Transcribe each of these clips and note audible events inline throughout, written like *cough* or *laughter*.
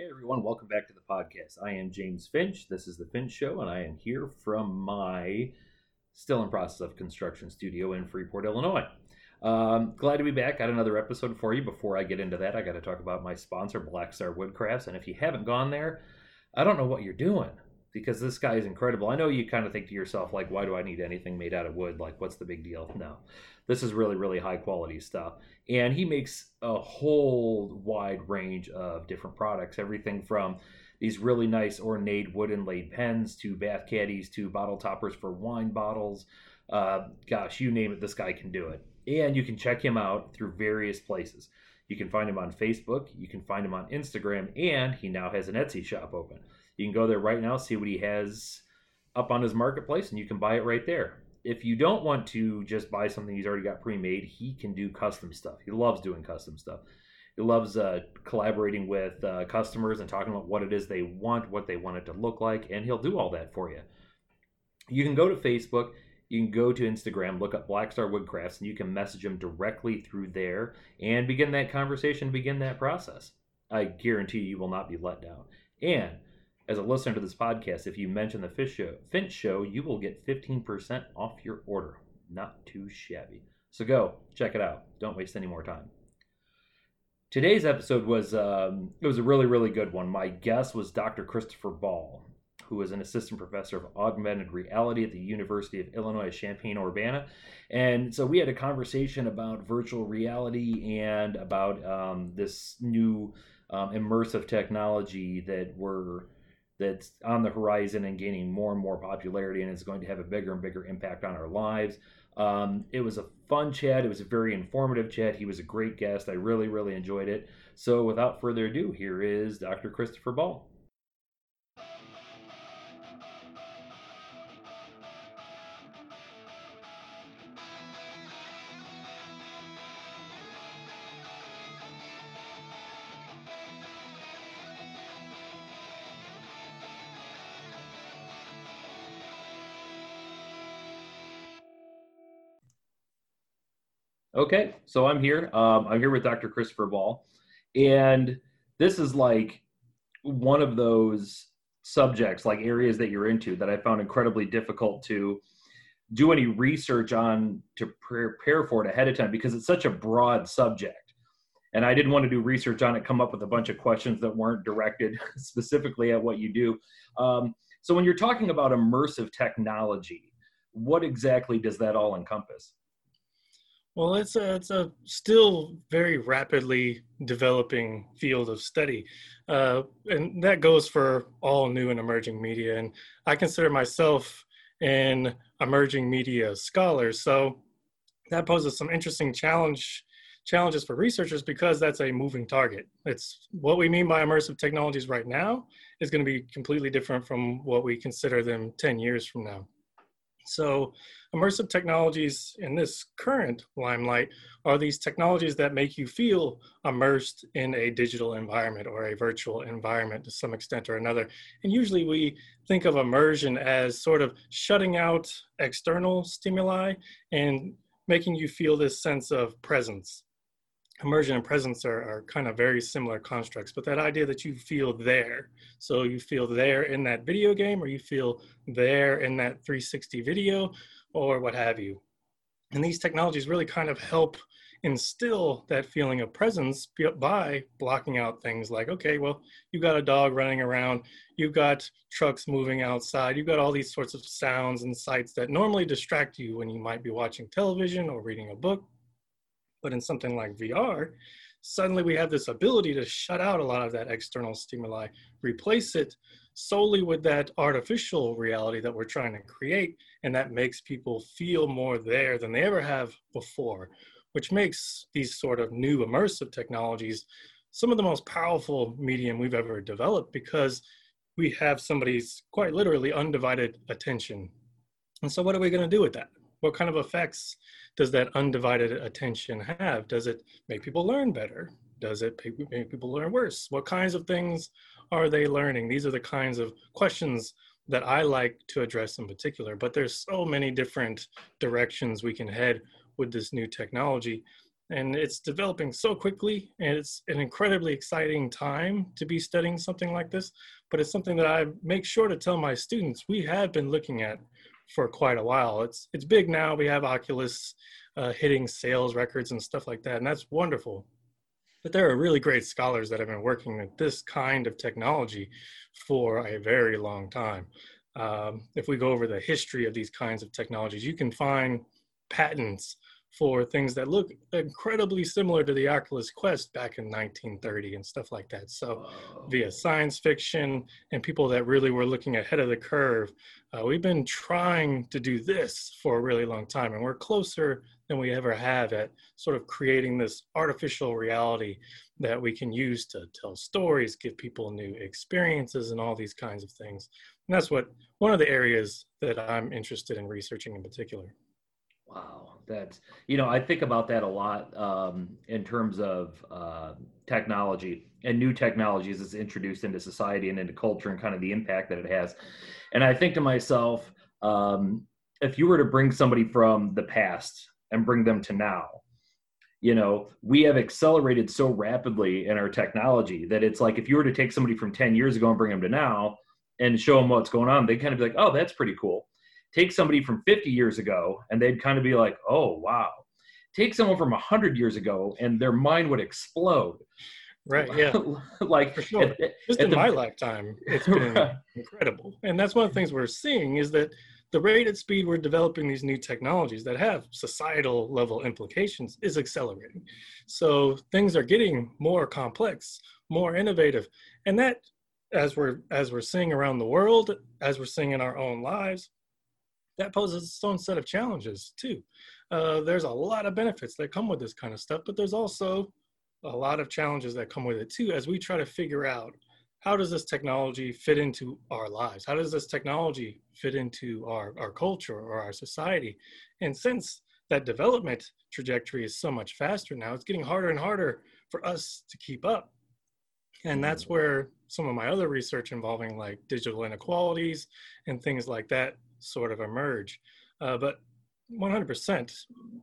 Hey everyone, welcome back to the podcast. I am James Finch. This is the Finch Show, and I am here from my still in process of construction studio in Freeport, Illinois. Um, glad to be back. Got another episode for you. Before I get into that, I got to talk about my sponsor, Black Star Woodcrafts. And if you haven't gone there, I don't know what you're doing because this guy is incredible. I know you kind of think to yourself, like, why do I need anything made out of wood? Like, what's the big deal? No, this is really, really high quality stuff. And he makes a whole wide range of different products, everything from these really nice ornate wood inlaid pens to bath caddies to bottle toppers for wine bottles. Uh, gosh, you name it, this guy can do it. And you can check him out through various places. You can find him on Facebook, you can find him on Instagram, and he now has an Etsy shop open. You can go there right now, see what he has up on his marketplace, and you can buy it right there if you don't want to just buy something he's already got pre-made, he can do custom stuff. He loves doing custom stuff. He loves uh, collaborating with uh, customers and talking about what it is they want, what they want it to look like, and he'll do all that for you. You can go to Facebook, you can go to Instagram, look up Black Star Woodcrafts, and you can message him directly through there and begin that conversation, begin that process. I guarantee you will not be let down. And as a listener to this podcast, if you mention the Fish Show, Finch Show, you will get 15% off your order. Not too shabby. So go check it out. Don't waste any more time. Today's episode was um, it was a really really good one. My guest was Dr. Christopher Ball, who is an assistant professor of augmented reality at the University of Illinois Champaign Urbana, and so we had a conversation about virtual reality and about um, this new um, immersive technology that we're that's on the horizon and gaining more and more popularity and is going to have a bigger and bigger impact on our lives. Um, it was a fun chat. It was a very informative chat. He was a great guest. I really, really enjoyed it. So, without further ado, here is Dr. Christopher Ball. Okay, so I'm here. Um, I'm here with Dr. Christopher Ball, and this is like one of those subjects, like areas that you're into, that I found incredibly difficult to do any research on to prepare for it ahead of time because it's such a broad subject. And I didn't want to do research on it, come up with a bunch of questions that weren't directed *laughs* specifically at what you do. Um, so, when you're talking about immersive technology, what exactly does that all encompass? Well, it's a, it's a still very rapidly developing field of study. Uh, and that goes for all new and emerging media. And I consider myself an emerging media scholar. So that poses some interesting challenge challenges for researchers because that's a moving target. It's what we mean by immersive technologies right now is going to be completely different from what we consider them 10 years from now. So immersive technologies in this current limelight are these technologies that make you feel immersed in a digital environment or a virtual environment to some extent or another. And usually we think of immersion as sort of shutting out external stimuli and making you feel this sense of presence immersion and presence are, are kind of very similar constructs, but that idea that you feel there. So you feel there in that video game, or you feel there in that 360 video, or what have you. And these technologies really kind of help instill that feeling of presence by blocking out things like, okay, well, you've got a dog running around, you've got trucks moving outside, you've got all these sorts of sounds and sights that normally distract you when you might be watching television or reading a book but in something like VR, suddenly we have this ability to shut out a lot of that external stimuli, replace it solely with that artificial reality that we're trying to create. And that makes people feel more there than they ever have before, which makes these sort of new immersive technologies some of the most powerful medium we've ever developed because we have somebody's quite literally undivided attention. And so, what are we going to do with that? What kind of effects does that undivided attention have? Does it make people learn better? Does it make people learn worse? What kinds of things are they learning? These are the kinds of questions that I like to address in particular, but there's so many different directions we can head with this new technology. and it's developing so quickly and it's an incredibly exciting time to be studying something like this but it's something that i make sure to tell my students we have been looking at for quite a while. It's it's big now. We have oculus uh, hitting sales records and stuff like that and that's wonderful. But there are really great scholars that have been working with this kind of technology for a very long time. Um, if we go over the history of these kinds of technologies you can find patents for things that look incredibly similar to the Oculus Quest back in 1930 and stuff like that. So, via science fiction and people that really were looking ahead of the curve, uh, we've been trying to do this for a really long time, and we're closer than we ever have at sort of creating this artificial reality that we can use to tell stories, give people new experiences, and all these kinds of things. And that's what one of the areas that I'm interested in researching in particular. Wow, that's you know I think about that a lot um, in terms of uh, technology and new technologies that's introduced into society and into culture and kind of the impact that it has. And I think to myself, um, if you were to bring somebody from the past and bring them to now, you know, we have accelerated so rapidly in our technology that it's like if you were to take somebody from 10 years ago and bring them to now and show them what's going on, they kind of be like, oh, that's pretty cool Take somebody from 50 years ago and they'd kind of be like, oh, wow. Take someone from 100 years ago and their mind would explode. Right. *laughs* Yeah. like for sure. At, Just in the, my lifetime, it's been *laughs* right. incredible. And that's one of the things we're seeing is that the rate at speed we're developing these new technologies that have societal level implications is accelerating. So things are getting more complex, more innovative. And that as we're as we're seeing around the world, as we're seeing in our own lives, that poses its own set of challenges too. Uh, there's a lot of benefits that come with this kind of stuff, but there's also a lot of challenges that come with it too as we try to figure out how does this technology fit into our lives? How does this technology fit into our, our culture or our society? And since that development trajectory is so much faster now, it's getting harder and harder for us to keep up. And that's mm. where some of my other research involving like digital inequalities and things like that sort of emerge. Uh, but 100%,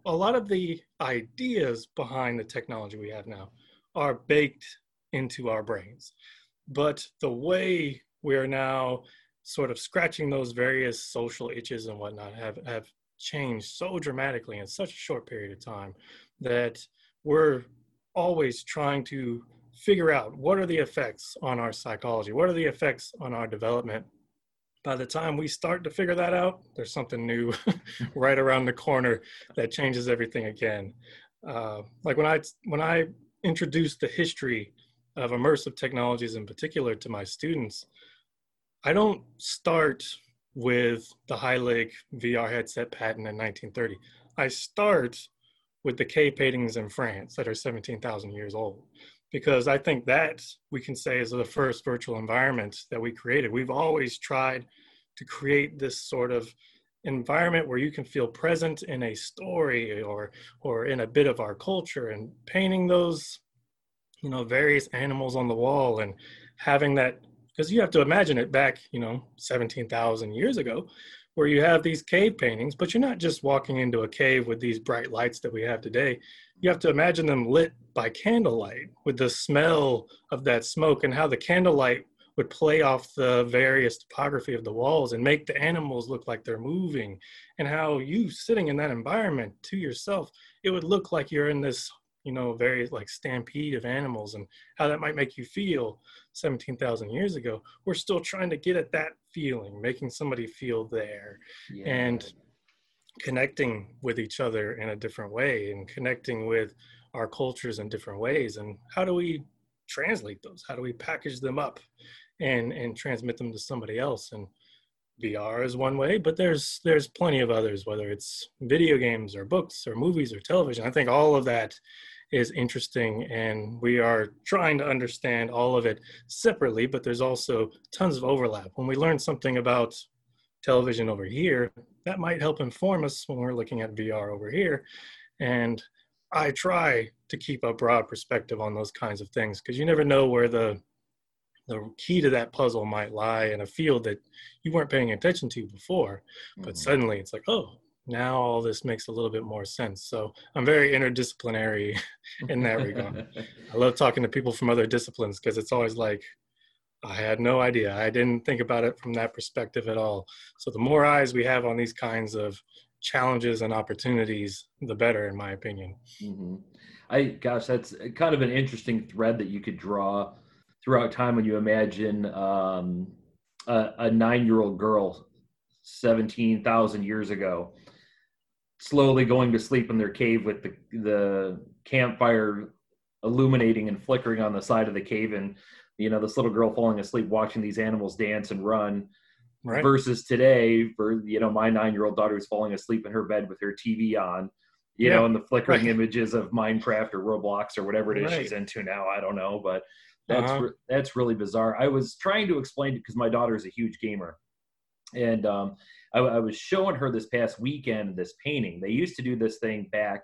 a lot of the ideas behind the technology we have now are baked into our brains. But the way we're now sort of scratching those various social itches and whatnot have, have changed so dramatically in such a short period of time that we're always trying to figure out what are the effects on our psychology, what are the effects on our development by the time we start to figure that out, there's something new *laughs* right around the corner that changes everything again. Uh, like when I when I introduce the history of immersive technologies in particular to my students, I don't start with the Heilig VR headset patent in 1930. I start with the cave paintings in France that are 17,000 years old because I think that we can say is the first virtual environment that we created. We've always tried to create this sort of environment where you can feel present in a story or or in a bit of our culture and painting those you know various animals on the wall and having that because you have to imagine it back you know 17,000 years ago where you have these cave paintings, but you're not just walking into a cave with these bright lights that we have today. You have to imagine them lit by candlelight with the smell of that smoke and how the candlelight would play off the various topography of the walls and make the animals look like they're moving and how you sitting in that environment to yourself it would look like you're in this you know very like stampede of animals and how that might make you feel 17,000 years ago we're still trying to get at that feeling making somebody feel there yeah. and connecting with each other in a different way and connecting with our cultures in different ways and how do we translate those how do we package them up and and transmit them to somebody else and VR is one way, but there's there's plenty of others, whether it's video games or books or movies or television. I think all of that is interesting and we are trying to understand all of it separately, but there's also tons of overlap. When we learn something about television over here, that might help inform us when we're looking at VR over here. And I try to keep a broad perspective on those kinds of things because you never know where the the key to that puzzle might lie in a field that you weren't paying attention to before but mm-hmm. suddenly it's like oh now all this makes a little bit more sense. So I'm very interdisciplinary *laughs* in that regard. I love talking to people from other disciplines because it's always like, I had no idea. I didn't think about it from that perspective at all. So the more eyes we have on these kinds of challenges and opportunities, the better, in my opinion. Mm-hmm. I gosh, that's kind of an interesting thread that you could draw throughout time when you imagine um, a, a nine-year-old girl, seventeen thousand years ago, slowly going to sleep in their cave with the the campfire illuminating and flickering on the side of the cave and you know this little girl falling asleep watching these animals dance and run right. versus today for you know my nine year old daughter who's falling asleep in her bed with her tv on you yeah. know and the flickering right. images of minecraft or roblox or whatever it is right. she's into now i don't know but that's uh-huh. that's really bizarre i was trying to explain it because my daughter is a huge gamer and um, I, I was showing her this past weekend this painting they used to do this thing back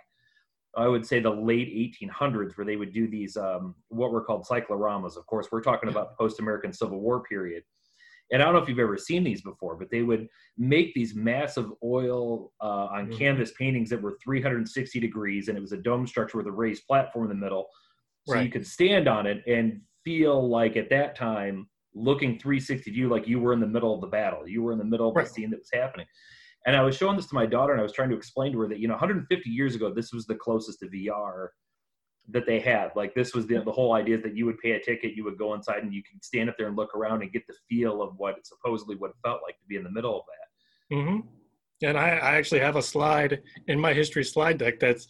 I would say the late 1800s, where they would do these um, what were called cycloramas. Of course, we're talking about post-American Civil War period. And I don't know if you've ever seen these before, but they would make these massive oil uh, on mm-hmm. canvas paintings that were 360 degrees, and it was a dome structure with a raised platform in the middle, so right. you could stand on it and feel like at that time looking 360 view like you were in the middle of the battle, you were in the middle of right. the scene that was happening. And I was showing this to my daughter, and I was trying to explain to her that you know 150 years ago, this was the closest to VR that they had. Like this was the the whole idea that you would pay a ticket, you would go inside, and you could stand up there and look around and get the feel of what it supposedly what it felt like to be in the middle of that. Mm-hmm. And I, I actually have a slide in my history slide deck that's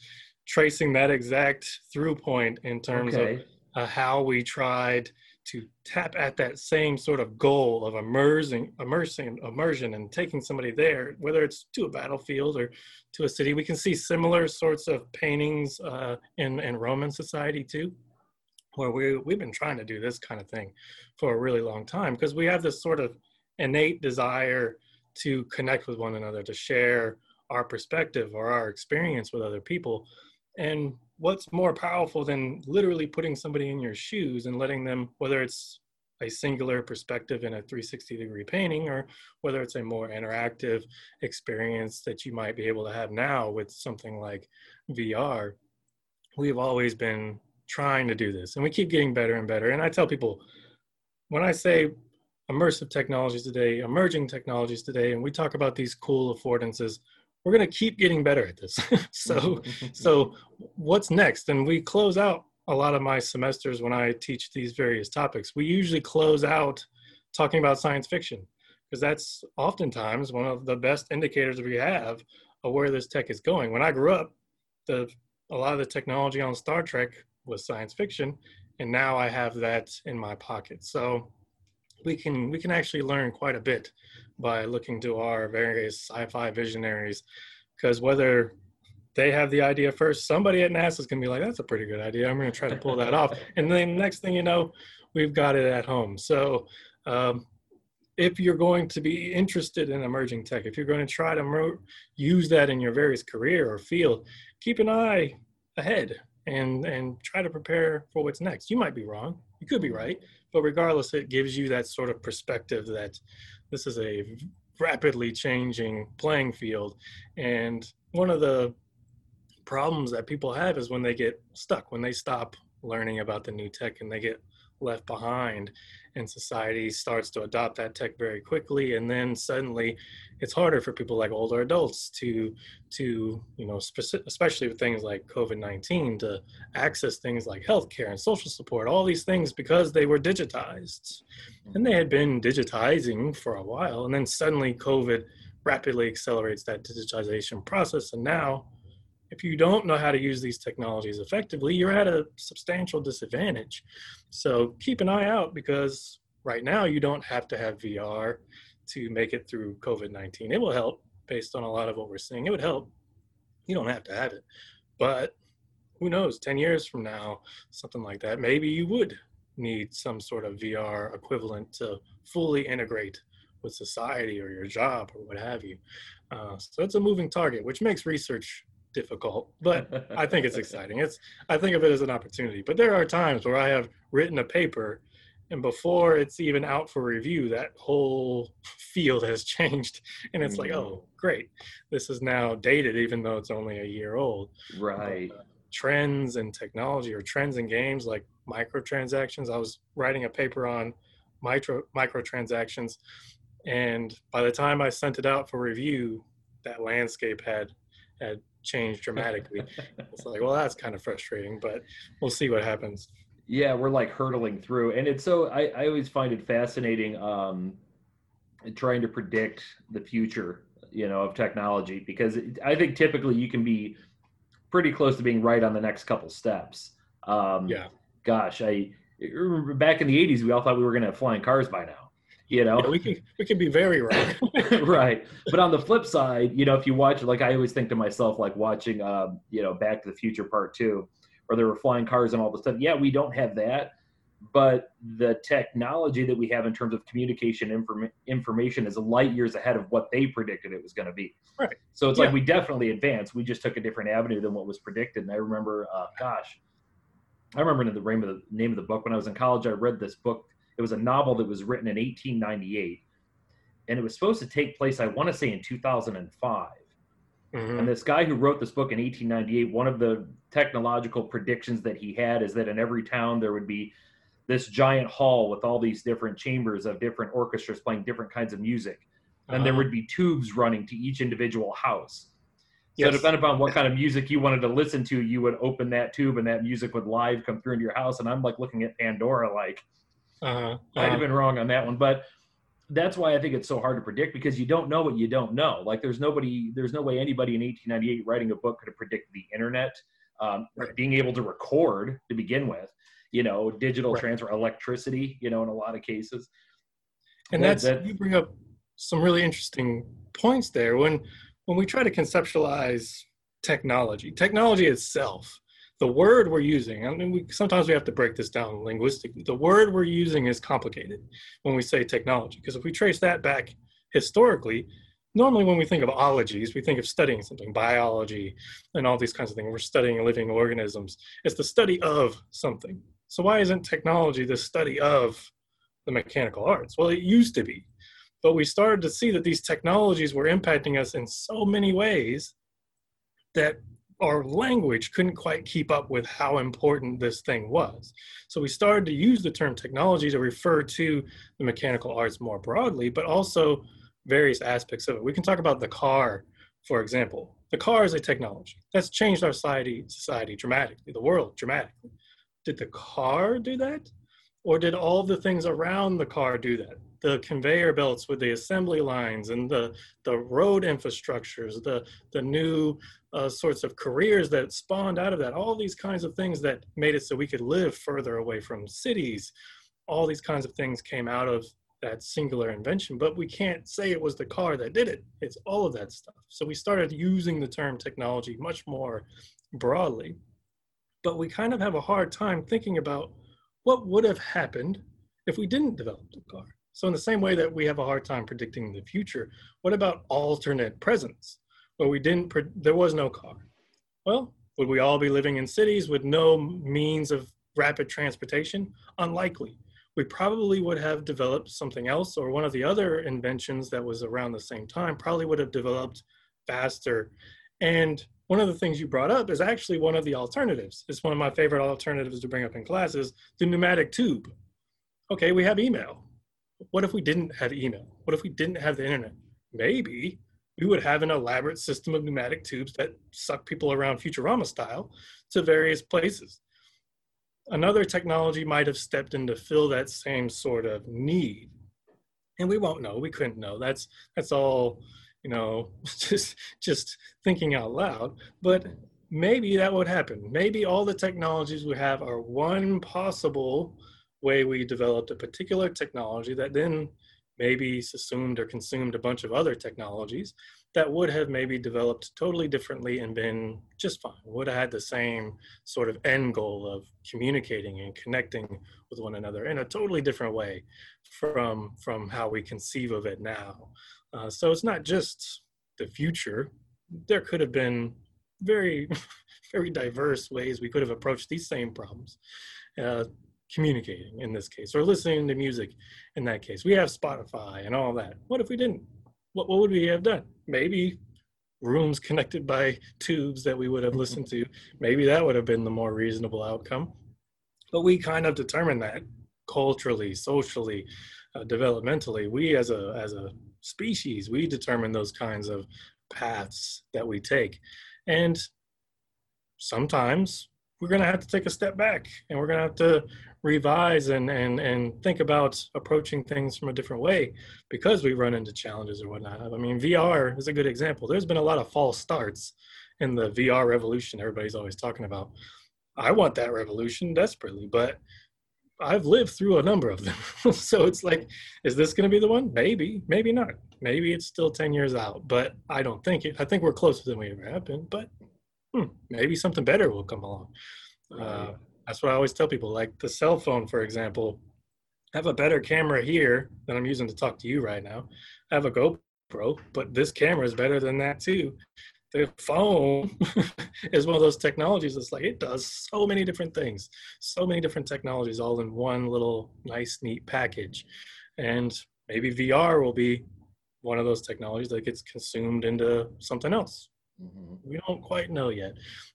tracing that exact through point in terms okay. of uh, how we tried to tap at that same sort of goal of immersing, immersing, immersion, and taking somebody there, whether it's to a battlefield or to a city. We can see similar sorts of paintings uh, in in Roman society too, where we we've been trying to do this kind of thing for a really long time because we have this sort of innate desire to connect with one another, to share our perspective or our experience with other people, and what's more powerful than literally putting somebody in your shoes and letting them, whether it's a singular perspective in a 360 degree painting or whether it's a more interactive experience that you might be able to have now with something like VR. We've always been trying to do this and we keep getting better and better. And I tell people when I say immersive technologies today, emerging technologies today, and we talk about these cool affordances, we're going to keep getting better at this. *laughs* so, mm-hmm, mm-hmm, so mm-hmm. what's next? And we close out a lot of my semesters when I teach these various topics. We usually close out talking about science fiction because that's oftentimes one of the best indicators we have of where this tech is going. When I grew up, the a lot of the technology on Star Trek was science fiction, and now I have that in my pocket. So we can we can actually learn quite a bit by looking to our various sci-fi visionaries because whether they have the idea first somebody at nasa is going to be like that's a pretty good idea. I'm going to try to pull that off. *laughs* And then next thing you know we've got it at home. So um, if you're going to be interested in emerging tech if you're going to try to use that in your various career or field keep an eye ahead and and try to prepare for what's next. You might be wrong you could be right but regardless it gives you that sort of perspective that this is a rapidly changing playing field. And one of the problems that people have is when they get stuck when they stop learning about the new tech and they get left behind and society starts to adopt that tech very quickly and then suddenly it's harder for people like older adults to to you know speci- especially with things like covid-19 to access things like healthcare and social support all these things because they were digitized. And they had been digitizing for a while and then suddenly covid rapidly accelerates that digitization process and now if you don't know how to use these technologies effectively, you're at a substantial disadvantage. So keep an eye out because right now you don't have to have VR to make it through COVID 19. It will help based on a lot of what we're seeing. It would help. You don't have to have it. But who knows, 10 years from now, something like that, maybe you would need some sort of VR equivalent to fully integrate with society or your job or what have you. Uh, so it's a moving target, which makes research difficult, but I think it's exciting. It's I think of it as an opportunity. But there are times where I have written a paper and before it's even out for review that whole field has *laughs* changed and it's like oh Mm. great this is now dated even though it's only a year old Right. But, uh, trends in technology or trends in games like microtransactions i was writing a paper on micro microtransactions and by the time i sent it out for review that landscape had had changed *laughs* dramatically it's like well that's kind of frustrating but we'll see what happens Yeah, we're like hurtling through, and it's so I, I always find it fascinating um, trying to predict the future, you know, of technology because I think typically you can be pretty close to being right on the next couple steps. Um, yeah Gosh, I remember back in the '80s, we all thought we were going to have flying cars by now. You know, Yeah, we can we can be very right. *laughs* *laughs* right. But on the flip side, you know, if you watch, like I always think to myself, like watching, um, you know, Back to the Future Part Two, where there were flying cars and all this stuff. Yeah, we don't have that, but the technology that we have in terms of communication inform- information is light years ahead of what they predicted it was going to be. Right. So it's Yeah. like we definitely advanced. We just took a different avenue than what was predicted. And I remember, uh, gosh, I remember the name of the name of the book when I was in college. I read this book. It was a novel that was written in 1898 and it was supposed to take place i want to say in 2005 Mhm. and this guy who wrote this book in 1898 one of the technological predictions that he had is that in every town there would be this giant hall with all these different chambers of different orchestras playing different kinds of music and there Uh-huh. would be tubes running to each individual house so Yes. depending upon what kind of music you wanted to listen to you would open that tube and that music would live come through into your house and i'm like looking at pandora like Uh-huh. I'd have Uh-huh. been wrong on that one, but that's why I think it's so hard to predict because you don't know what you don't know. Like there's nobody, there's no way anybody in 1898 writing a book could have predicted the internet, um, Right. being able to record to begin with, you know, digital Right. transfer, electricity, you know, in a lot of cases. and That- that's that- you bring up some really interesting points there when when we try to conceptualize technology technology itself the word we're using i mean we sometimes we have to break this down linguistically the word we're using is complicated when we say technology because if we trace that back historically normally when we think of ologies we think of studying something biology and all these kinds of things. We're studying living organisms. It's the study of something. So why isn't technology the study of the mechanical arts? Well it used to be but we started to see that these technologies were impacting us in so many ways that our language couldn't quite keep up with how important this thing was. So we started to use the term technology to refer to the mechanical arts more broadly, but also various aspects of it. We can talk about the car, for example. The car is a technology that's changed our society, society dramatically, the world dramatically. Did the car do that? Or did all the things around the car do that? The conveyor belts with the assembly lines and the, the road infrastructures, the, the new uh, sorts of careers that spawned out of that, all these kinds of things that made it so we could live further away from cities. All these kinds of things came out of that singular invention, but we can't say it was the car that did it. It's all of that stuff. So we started using the term technology much more broadly, but we kind of have a hard time thinking about what would have happened if we didn't develop the car. So in the same way that we have a hard time predicting the future, what about alternate presents? where we didn't pre- there was no car? Well would we all be living in cities with no means of rapid transportation? Unlikely. We probably would have developed something else or one of the other inventions that was around the same time probably would have developed faster. And one of the things you brought up is actually one of the alternatives. It's one of my favorite alternatives to bring up in classes the pneumatic tube. Okay we have email what if we didn't have email what if we didn't have the internet maybe we would have an elaborate system of pneumatic tubes that suck people around Futurama style to various places. Another technology might have stepped in to fill that same sort of need. And we won't know. We couldn't know. That's that's all, you know, *laughs* just just thinking out loud. But maybe that would happen. Maybe all the technologies we have are one possible way we developed a particular technology that then maybe assumed or consumed a bunch of other technologies that would have maybe developed totally differently and been just fine, would have had the same sort of end goal of communicating and connecting with one another in a totally different way from, from how we conceive of it now. Uh, so it's not just the future. There could have been very, *laughs* very diverse ways we could have approached these same problems. Uh, communicating in this case or listening to music in that case. We have Spotify and all that. What if we didn't? What, what would we have done? Maybe rooms connected by tubes that we would have listened to. Maybe that would have been the more reasonable outcome. But we kind of determine that culturally, socially, uh, developmentally. We as a as a species, we determine those kinds of paths that we take. And sometimes we're going to have to take a step back and we're going to have to revise and, and, and think about approaching things from a different way because we run into challenges or whatnot. I mean, VR is a good example. There's been a lot of false starts in the VR revolution everybody's always talking about. I want that revolution desperately, but I've lived through a number of them. *laughs* so it's like, is this going to be the one? Maybe, maybe not. Maybe it's still 10 years out, but I don't think it. I think we're closer than we ever have been, but hmm, maybe something better will come along. Uh, that's what I always tell people. Like the cell phone, for example, I have a better camera here than I'm using to talk to you right now. I have a GoPro, but this camera is better than that too. The phone *laughs* is one of those technologies that's like it does so many different things, so many different technologies all in one little nice, neat package. And maybe VR will be one of those technologies that gets consumed into something else. Mm-hmm. We don't quite know yet,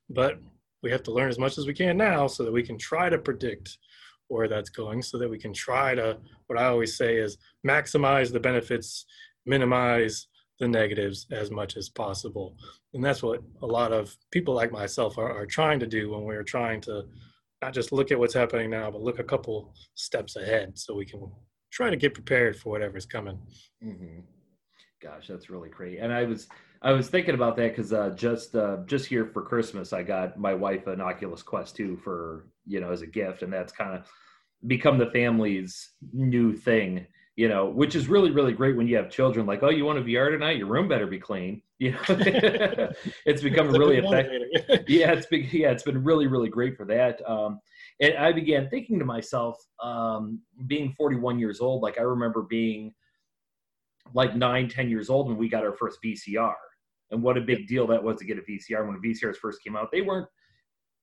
but we have to learn as much as we can now so that we can try to predict where that's going so that we can try to what i always say is maximize the benefits minimize the negatives as much as possible and that's what a lot of people like myself are, are trying to do when we're trying to not just look at what's happening now but look a couple steps ahead so we can try to get prepared for whatever's coming mm-hmm. gosh that's really great and i was I was thinking about that because uh, just uh, just here for Christmas, I got my wife an Oculus Quest 2 for you know as a gift, and that's kind of become the family's new thing. You know, which is really really great when you have children. Like, oh, you want a VR tonight? Your room better be clean. *laughs* You know, *laughs* it's become it's really effective. *laughs* yeah, it's been yeah, it's been really really great for that. Um, and I began thinking to myself, um, being 41 years old, like I remember being like nine, 10 years old when we got our first VCR and what a big deal that was to get a VCR when VCRs first came out. They weren't,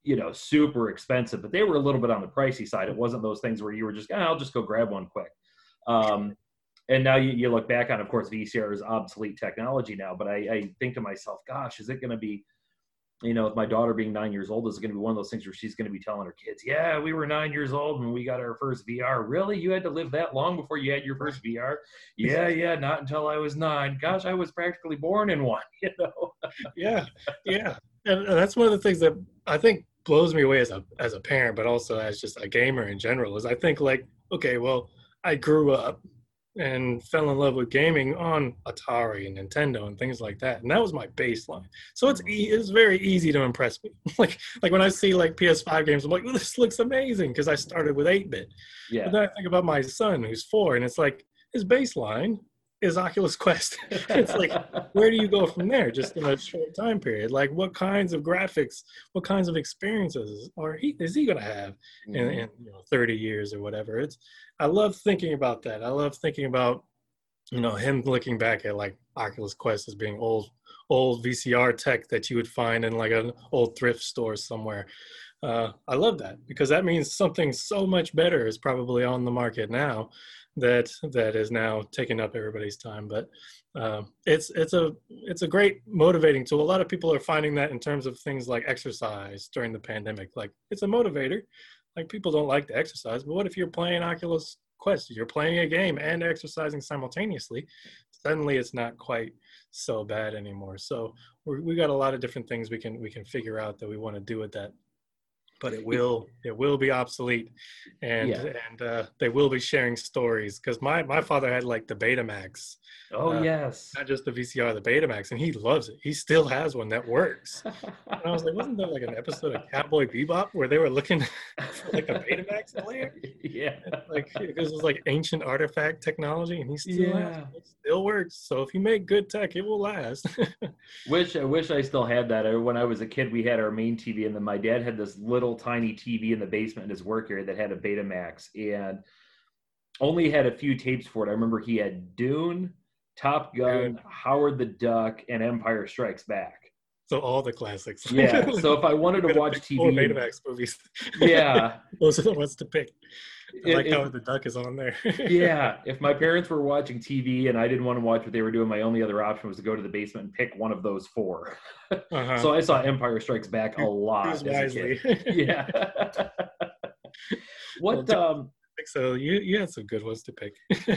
you know, super expensive, but they were a little bit on the pricey side. It wasn't those things where you were just, oh, I'll just go grab one quick. Um, and now you, you, look back on, of course, VCR is obsolete technology now. But I, I think to myself, gosh, is it going to be you know, with my daughter being nine years old, is going to be one of those things where she's going to be telling her kids, "Yeah, we were nine years old when we got our first VR. Really, you had to live that long before you had your first VR? Yeah, *laughs* yeah, not until I was nine. Gosh, I was practically born in one. *laughs* You know? yeah, yeah, and that's one of the things that I think blows me away as a as a parent, but also as just a gamer in general. Is I think like, okay, well, I grew up and fell in love with gaming on Atari and Nintendo and things like that. And that was my baseline. So it's mm-hmm. e- it's very easy to impress me. *laughs* like like when I see like PS5 games, I'm like, well, this looks amazing because I started with 8-bit. Yeah. But then I think about my son who's four, and it's like his baseline is Oculus Quest. *laughs* it's like, *laughs* where do you go from there? Just in a short time period. Like, what kinds of graphics, what kinds of experiences are he is he going to have mm-hmm. in, in you know, 30 years or whatever? It's I love thinking about that. I love thinking about you know him looking back at like Oculus Quest as being old old VCR tech that you would find in like an old thrift store somewhere. Uh, I love that because that means something so much better is probably on the market now that that is now taking up everybody's time. But uh, it's it's a it's a great motivating tool. A lot of people are finding that in terms of things like exercise during the pandemic. Like it's a motivator. Like people don't like to exercise, but what if you're playing Oculus Quest? You're playing a game and exercising simultaneously. Suddenly, it's not quite so bad anymore. So we we got a lot of different things we can we can figure out that we want to do with that but it *laughs* will it will be obsolete and yeah. and uh, they will be sharing stories because my my father had like the betamax oh uh, yes. not just the vcr the betamax and he loves it. He still has one that works. And i was like wasn't there like an episode of cowboy bebop where they were looking for *laughs* like a betamax player? *laughs* Yeah. And like this was like ancient artifact technology and he still yeah. it. Still works. So if you make good tech it will last. Wish i wish i still had that. When i was a kid we had our main tv and then my dad had this little little tiny TV in the basement in his work area that had a Betamax and only had a few tapes for it. I remember he had Dune, Top Gun, Howard the Duck, and Empire Strikes Back. So all the classics. *laughs* Yeah. So if I wanted to watch TV, Four Betamax movies. yeah, *laughs* Those are the ones to pick. I It- like how it- the duck is on there. *laughs* yeah. If my parents were watching TV and I didn't want to watch what they were doing, my only other option was to go to the basement and pick one of those four. Uh-huh. So I saw Empire Strikes Back a lot Choose as a kid. wisely. Yeah. what? Well, Um, so you you had some good ones to pick.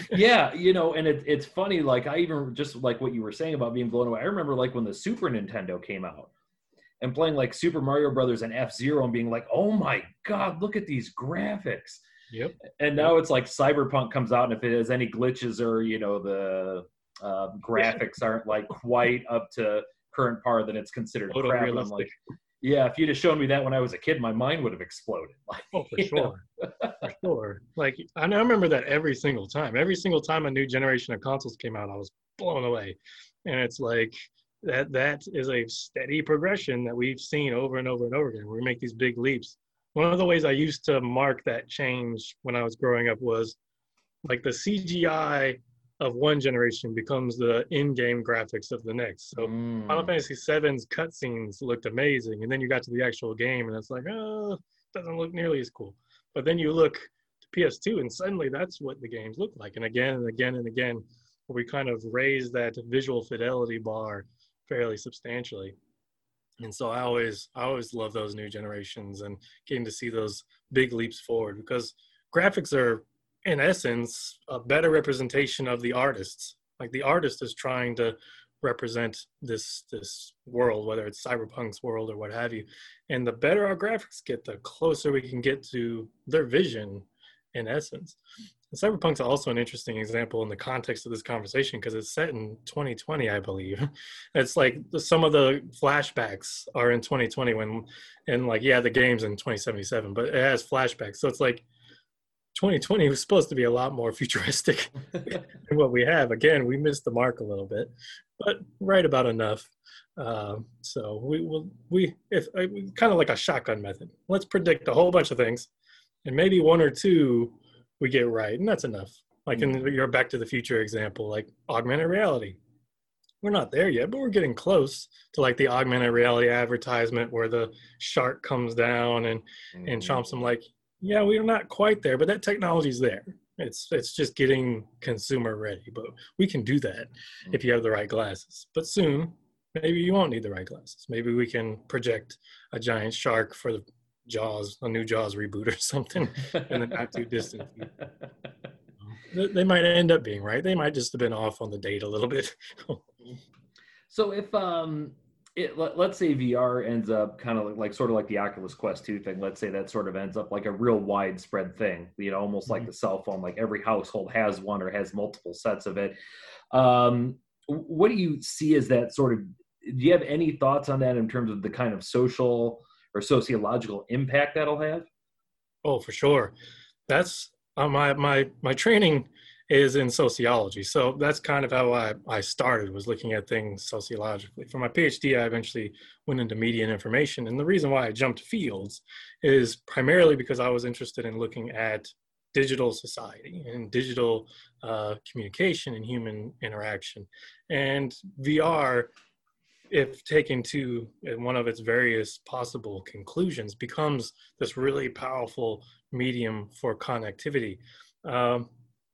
*laughs* yeah, you know, and it, it's funny. Like I even just like what you were saying about being blown away. I remember like when the Super Nintendo came out and playing like Super Mario Brothers and F Zero and being like, "Oh my god, look at these graphics!" Yep. And now it's like Cyberpunk comes out, and if it has any glitches or you know the uh, graphics aren't like quite up to current par, then it's considered crap. I'm like, yeah, if you'd have shown me that when I was a kid, my mind would have exploded. *laughs* Like, Oh, for sure. for *laughs* sure. Like I I remember that every single time. Every single time a new generation of consoles came out, I was blown away. And it's like that that is a steady progression that we've seen over and over and over again. We make these big leaps. One of the ways I used to mark that change when I was growing up was like the CGI of one generation becomes the in-game graphics of the next. So Final Mm. Fantasy VII's cutscenes looked amazing, and then you got to the actual game, and it's like, oh, doesn't look nearly as cool. But then you look to PS2, and suddenly that's what the games look like. And again and again and again, we kind of raise that visual fidelity bar fairly substantially. And so I always, I always love those new generations and getting to see those big leaps forward because graphics are, in essence, a better representation of the artists. Like the artist is trying to represent this this world, whether it's cyberpunk's world or what have you. And the better our graphics get, the closer we can get to their vision in essence. And Cyberpunk's also an interesting example in the context of this conversation because it's set in 2020, I believe. *laughs* It's like some of the flashbacks are in 2020 when, and like, yeah, the game's in 2077, but it has flashbacks. So it's like 2020 was supposed to be a lot more futuristic *laughs* than what we have. Again, we missed the mark a little bit, but right about enough. Um, so we will we if uh, kind of like a shotgun method. Let's predict a whole bunch of things, and maybe one or two we get right, and that's enough. Like in your Back to the Future example, like augmented reality. We're not there yet, but we're getting close to like the augmented reality advertisement where the shark comes down and and chomps them like, yeah, we're not quite there, but that technology's there. It's it's just getting consumer ready, but we can do that if you have the right glasses. But soon, maybe you won't need the right glasses. Maybe we can project a giant shark for the Jaws, a new Jaws reboot or something in the not too distant. *laughs* They- They might end up being right. They might just have been off on the date a little bit. *laughs* So if um it let, let's say VR ends up kind of like sort of like the Oculus Quest 2 thing, let's say that sort of ends up like a real widespread thing, you know, almost like Mhm. the cell phone, like every household has one or has multiple sets of it. Um what do you see as that sort of do you have any thoughts on that in terms of the kind of social or sociological impact that'll have? Oh, for sure. That's uh, my my my training is in sociology, so that's kind of how I I started was looking at things sociologically. For my PhD, I eventually went into media and information, and the reason why I jumped fields is primarily because I was interested in looking at digital society and digital uh, communication and human interaction, and VR if taken to one of its various possible conclusions, becomes this really powerful medium for connectivity. Um,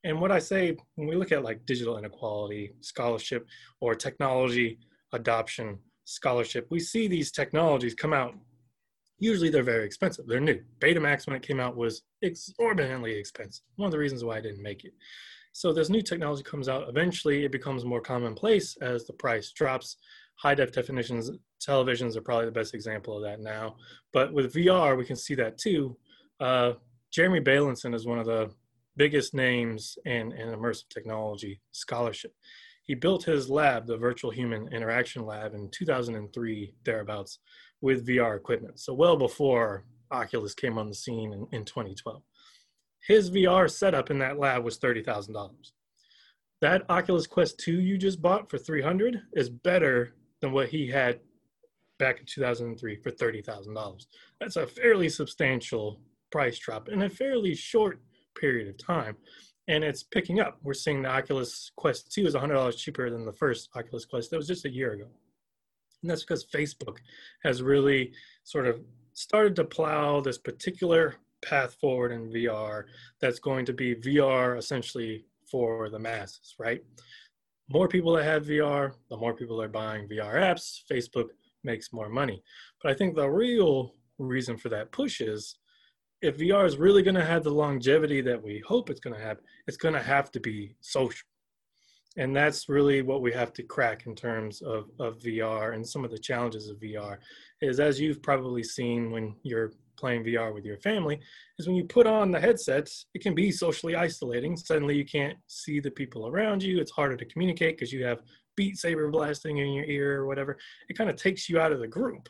and what I say when we look at like digital inequality scholarship or technology adoption scholarship, we see these technologies come out. Usually they're very expensive. They're new. Betamax, when it came out, was exorbitantly expensive. One of the reasons why I didn't make it. So this new technology comes out. Eventually, it becomes more commonplace as the price drops high def definitions televisions are probably the best example of that now but with vr we can see that too uh, jeremy bailenson is one of the biggest names in, in immersive technology scholarship. He built his lab the virtual human interaction lab in 2003 thereabouts with vr equipment. So well before oculus came on the scene in, in 2012 his vr setup in that lab was $30000 that oculus quest 2 you just bought for 300 is better than what he had back in 2003 for $30,000. That's a fairly substantial price drop in a fairly short period of time. And it's picking up. We're seeing the Oculus Quest 2 is $100 cheaper than the first Oculus Quest that was just a year ago. And that's because Facebook has really sort of started to plow this particular path forward in VR that's going to be VR essentially for the masses, right? More people that have VR, the more people are buying VR apps. Facebook makes more money. But I think the real reason for that push is if VR is really going to have the longevity that we hope it's going to have, it's going to have to be social. And that's really what we have to crack in terms of, of VR and some of the challenges of VR is as you've probably seen when you're playing VR with your family, is when you put on the headsets, it can be socially isolating. Suddenly you can't see the people around you. It's harder to communicate because you have Beat Saber blasting in your ear or whatever. It kind of takes you out of the group.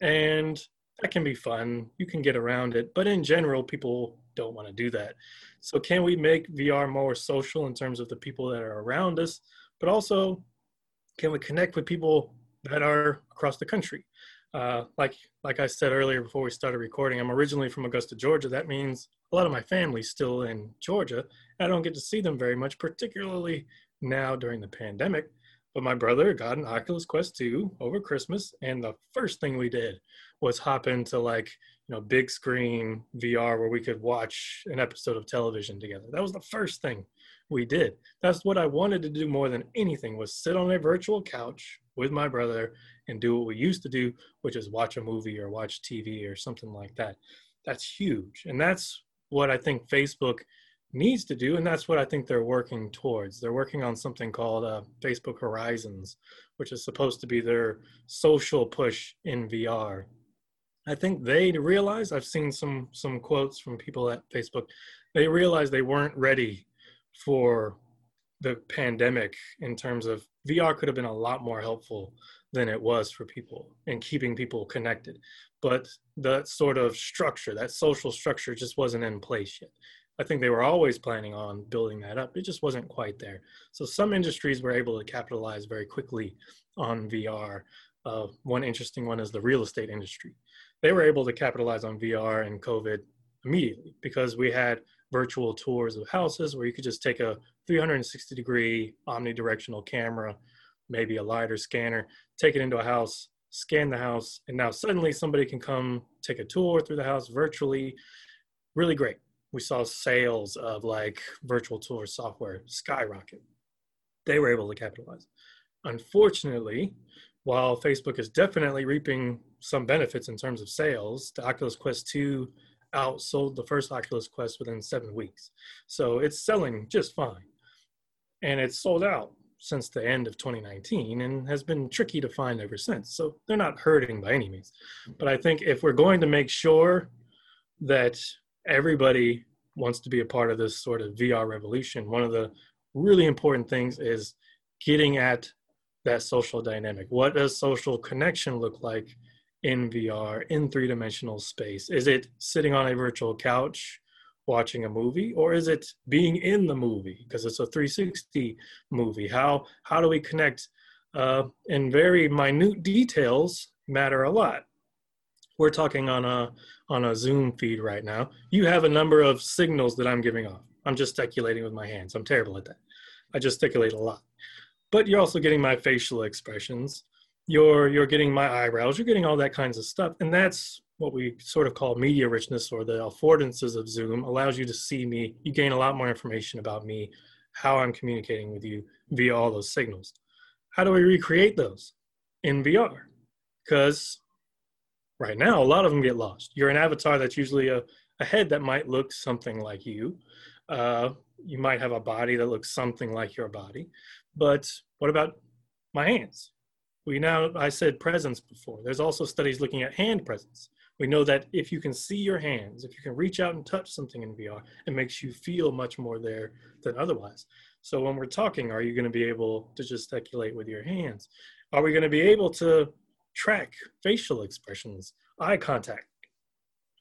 And that can be fun. You can get around it. But in general, people don't want to do that. So, can we make VR more social in terms of the people that are around us? But also, can we connect with people that are across the country? Uh, like like I said earlier before we started recording, I'm originally from Augusta, Georgia. That means a lot of my family's still in Georgia. I don't get to see them very much, particularly now during the pandemic. But my brother got an Oculus Quest 2 over Christmas, and the first thing we did was hop into like you know big screen VR where we could watch an episode of television together. That was the first thing we did. That's what I wanted to do more than anything was sit on a virtual couch with my brother and do what we used to do, which is watch a movie or watch TV or something like that. That's huge. And that's what I think Facebook needs to do. And that's what I think they're working towards. They're working on something called uh, Facebook Horizons, which is supposed to be their social push in VR. I think they realize, I've seen some, some quotes from people at Facebook, they realized they weren't ready for the pandemic in terms of VR could have been a lot more helpful than it was for people and keeping people connected. But that sort of structure, that social structure, just wasn't in place yet. I think they were always planning on building that up. It just wasn't quite there. So some industries were able to capitalize very quickly on VR. Uh, one interesting one is the real estate industry. They were able to capitalize on VR and COVID immediately because we had virtual tours of houses where you could just take a 360 degree omnidirectional camera, maybe a LiDAR scanner, take it into a house, scan the house, and now suddenly somebody can come take a tour through the house virtually. Really great we saw sales of like virtual tour software skyrocket. They were able to capitalize. Unfortunately, while Facebook is definitely reaping some benefits in terms of sales, the Oculus Quest 2 outsold the first Oculus Quest within seven weeks. So it's selling just fine. And it's sold out since the end of 2019 and has been tricky to find ever since. So they're not hurting by any means. But I think if we're going to make sure that everybody wants to be a part of this sort of VR revolution. One of the really important things is getting at that social dynamic. What does social connection look like in VR, in three dimensional space? Is it sitting on a virtual couch watching a movie, or is it being in the movie because it's a 360 movie? How, how do we connect? Uh, and very minute details matter a lot we're talking on a on a Zoom feed right now. You have a number of signals that I'm giving off. I'm gesticulating with my hands. I'm terrible at that. I gesticulate a lot. But you're also getting my facial expressions. You're you're getting my eyebrows. You're getting all that kinds of stuff, and that's what we sort of call media richness or the affordances of Zoom allows you to see me. You gain a lot more information about me, how I'm communicating with you via all those signals. How do we recreate those in VR? Because right now, a lot of them get lost. You're an avatar that's usually a, a head that might look something like you. Uh, you might have a body that looks something like your body. But what about my hands? We now, I said presence before. There's also studies looking at hand presence. We know that if you can see your hands, if you can reach out and touch something in VR, it makes you feel much more there than otherwise. So when we're talking, are you going to be able to gesticulate with your hands? Are we going to be able to track facial expressions, eye contact.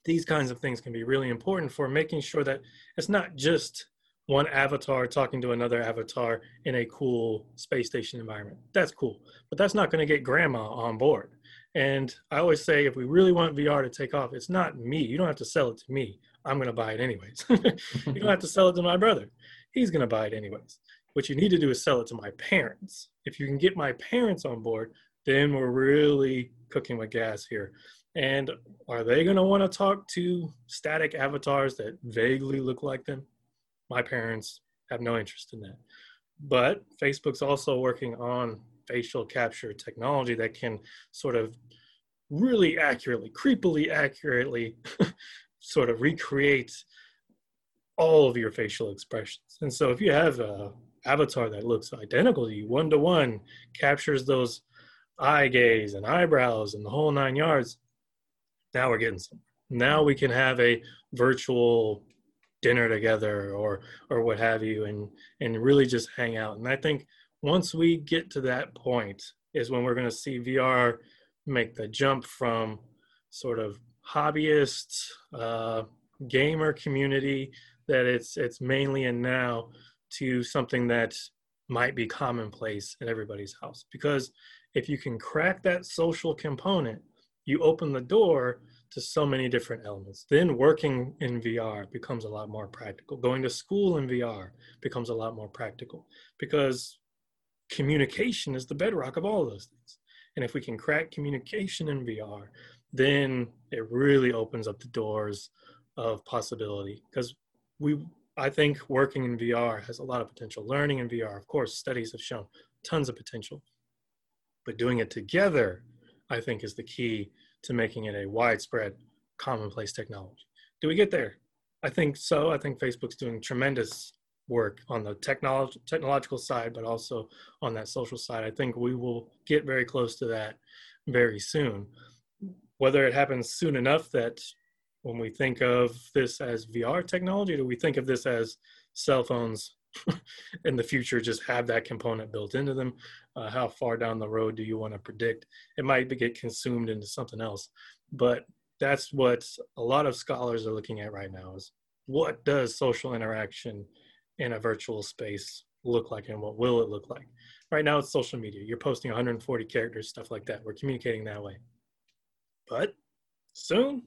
These kinds of things can be really important for making sure that it's not just one avatar talking to another avatar in a cool space station environment. That's cool, but that's not going to get grandma on board. And I always say, if we really want VR to take off, it's not me. You don't have to sell it to me. I'm going to buy it anyways. *laughs* you don't have to sell it to my brother. He's going to buy it anyways. What you need to do is sell it to my parents. If you can get my parents on board, then we're really cooking with gas here. And are they going to want to talk to static avatars that vaguely look like them? My parents have no interest in that. But Facebook's also working on facial capture technology that can sort of really accurately, creepily accurately, *laughs* sort of recreate all of your facial expressions. And so if you have a avatar that looks identical to you, one to one, captures those eye gaze and eyebrows and the whole nine yards, now we're getting some. Now we can have a virtual dinner together or or what have you and and really just hang out. And I think once we get to that point is when we're going to see VR make the jump from sort of hobbyist uh, gamer community that it's it's mainly in now to something that might be commonplace in everybody's house because if you can crack that social component you open the door to so many different elements then working in vr becomes a lot more practical going to school in vr becomes a lot more practical because communication is the bedrock of all those things and if we can crack communication in VR, then it really opens up the doors of possibility because we I think working in VR has a lot of potential. Learning in VR, of course, studies have shown tons of potential. But doing it together, I think, is the key to making it a widespread, commonplace technology. Do we get there? I think so. I think Facebook's doing tremendous work on the technology technological side, but also on that social side. I think we will get very close to that very soon. Whether it happens soon enough that when we think of this as VR technology, do we think of this as cell phones *laughs* in the future just have that component built into them? Uh, how far down the road do you want to predict? It might get consumed into something else, but that's what a lot of scholars are looking at right now is what does social interaction in a virtual space look like and what will it look like? Right now it's social media. You're posting 140 characters, stuff like that. We're communicating that way. But soon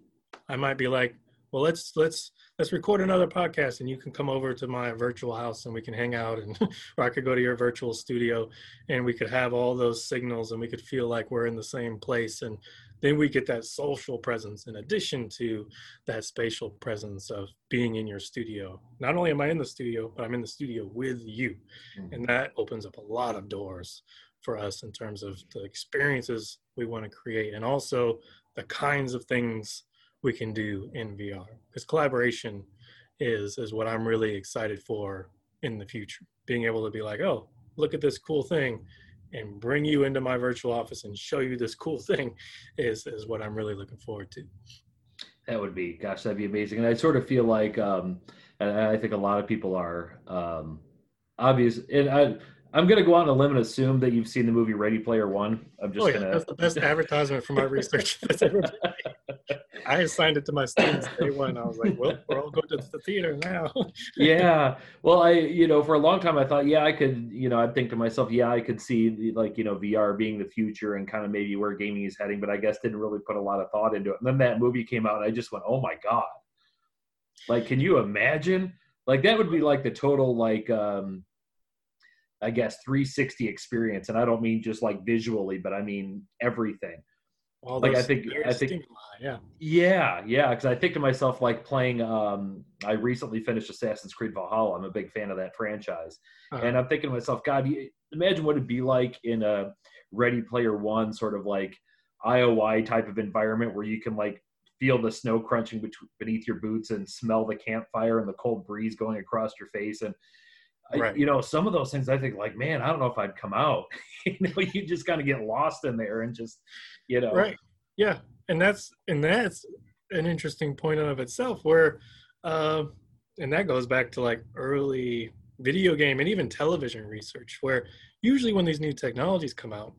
I might be like, well let's let's let's record another podcast and you can come over to my virtual house and we can hang out and *laughs* or I could go to your virtual studio and we could have all those signals and we could feel like we're in the same place and then we get that social presence in addition to that spatial presence of being in your studio. Not only am I in the studio, but I'm in the studio with you. Mm-hmm. And that opens up a lot of doors for us in terms of the experiences we want to create and also the kinds of things we can do in VR. Because collaboration is is what I'm really excited for in the future. Being able to be like, oh, look at this cool thing and bring you into my virtual office and show you this cool *laughs* thing is is what I'm really looking forward to. That would be, gosh, that'd be amazing. And I sort of feel like, um, and I think a lot of people are um, obvious. And I, I'm going to go out on a limb and assume that you've seen the movie Ready Player One. I'm just oh, yeah, going to. That's the best *laughs* advertisement for my research *laughs* that's ever been. I assigned it to my students day one. I was like, well, we're all going to the theater now. *laughs* yeah. Well, I, you know, for a long time I thought, yeah, I could, you know, I'd think to myself, yeah, I could see like, you know, VR being the future and kind of maybe where gaming is heading, but I guess didn't really put a lot of thought into it. And then that movie came out and I just went, oh my God. Like, can you imagine? Like, that would be like the total, like, um, I guess 360 experience. And I don't mean just like visually, but I mean everything all like I think I think yeah. Yeah yeah because I think to myself like playing um I recently finished Assassin's Creed Valhalla. I'm a big fan of that franchise. Uh-huh. and I'm thinking to myself God imagine what it'd be like in a Ready Player One sort of like IOI type of environment where you can like feel the snow crunching beneath your boots and smell the campfire and the cold breeze going across your face and right. I, you know some of those things I think like man I don't know if I'd come out. *laughs* You know you just kind of get lost in there and just you know. Right. Yeah. And that's and that's an interesting point of itself where uh, and that goes back to like early video game and even television research where usually when these new technologies come out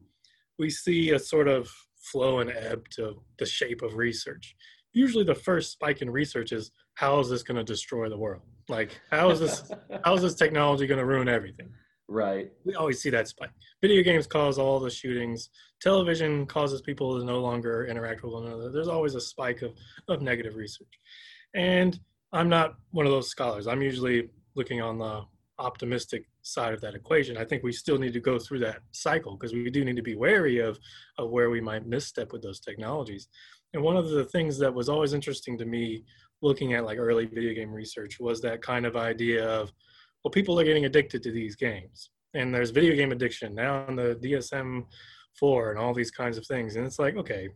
we see a sort of flow and ebb to the shape of research. Usually the first spike in research is how is this going to destroy the world like how is this *laughs* how is this technology going to ruin everything Right. We always see that spike. Video games cause all the shootings. Television causes people to no longer interact with one another. There's always a spike of, of negative research. And I'm not one of those scholars. I'm usually looking on the optimistic side of that equation. I think we still need to go through that cycle because we do need to be wary of, of where we might misstep with those technologies. And one of the things that was always interesting to me looking at like early video game research was that kind of idea of, well, people are getting addicted to these games. And there's video game addiction now on the DSM 4 and all these kinds of things. And it's like, okay,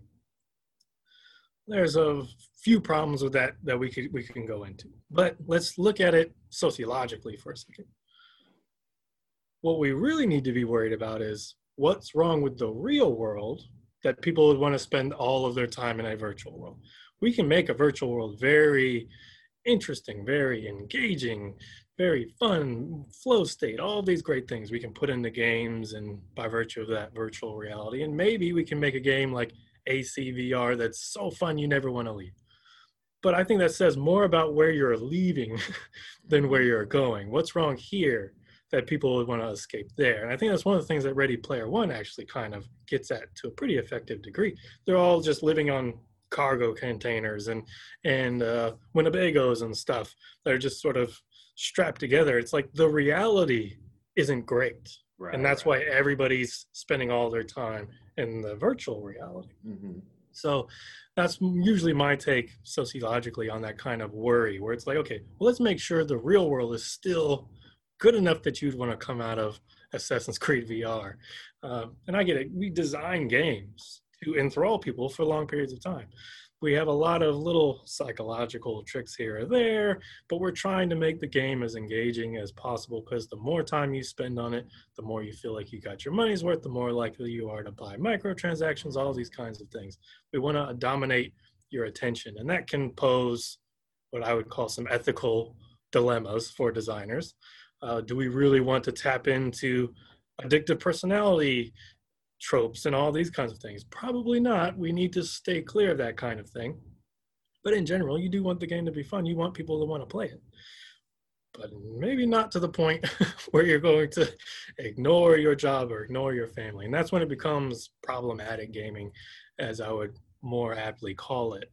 there's a few problems with that that we could we can go into. But let's look at it sociologically for a second. What we really need to be worried about is what's wrong with the real world that people would want to spend all of their time in a virtual world. We can make a virtual world very interesting, very engaging, very fun, flow state, all these great things we can put into games and by virtue of that virtual reality. And maybe we can make a game like ACVR that's so fun you never want to leave. But I think that says more about where you're leaving *laughs* than where you're going. What's wrong here that people would want to escape there? And I think that's one of the things that Ready Player One actually kind of gets at to a pretty effective degree. They're all just living on cargo containers and and uh, Winnebagos and stuff that are just sort of strapped together. It's like the reality isn't great. Right, and that's right. why everybody's spending all their time in the virtual reality. Mm-hmm. So that's usually my take sociologically on that kind of worry, where it's like, okay, well, let's make sure the real world is still good enough that you'd want to come out of Assassin's Creed VR. Uh, and I get it. We design games to enthrall people for long periods of time we have a lot of little psychological tricks here or there, but we're trying to make the game as engaging as possible because the more time you spend on it, the more you feel like you got your money's worth, the more likely you are to buy microtransactions, all these kinds of things. We want to dominate your attention, and that can pose what I would call some ethical dilemmas for designers. Uh, do we really want to tap into addictive personality tropes and all these kinds of things? Probably not. We need to stay clear of that kind of thing. But in general, you do want the game to be fun. You want people to want to play it. But maybe not to the point *laughs* where you're going to ignore your job or ignore your family. And that's when it becomes problematic gaming, as I would more aptly call it.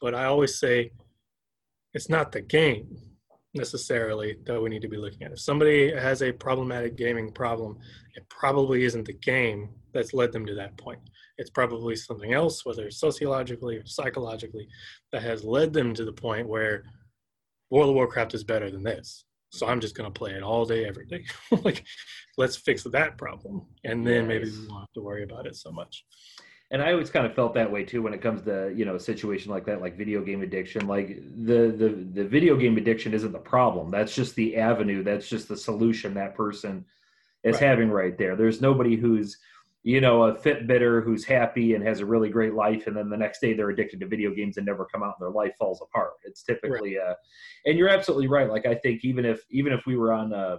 But I always say it's not the game necessarily that we need to be looking at. If somebody has a problematic gaming problem, it probably isn't the game that's led them to that point. It's probably something else, whether sociologically or psychologically, that has led them to the point where World of Warcraft is better than this. So I'm just going to play it all day, every day. *laughs* like, let's fix that problem. And then maybe we won't have to worry about it so much and I always kind of felt that way too when it comes to you know a situation like that, like video game addiction. Like the the the video game addiction isn't the problem. That's just the avenue. That's just the solution that person is right. having right there. There's nobody who's you know a Fitbitter who's happy and has a really great life, and then the next day they're addicted to video games and never come out, and their life falls apart. It's typically, right. uh, and you're absolutely right. Like I think even if even if we were on, uh,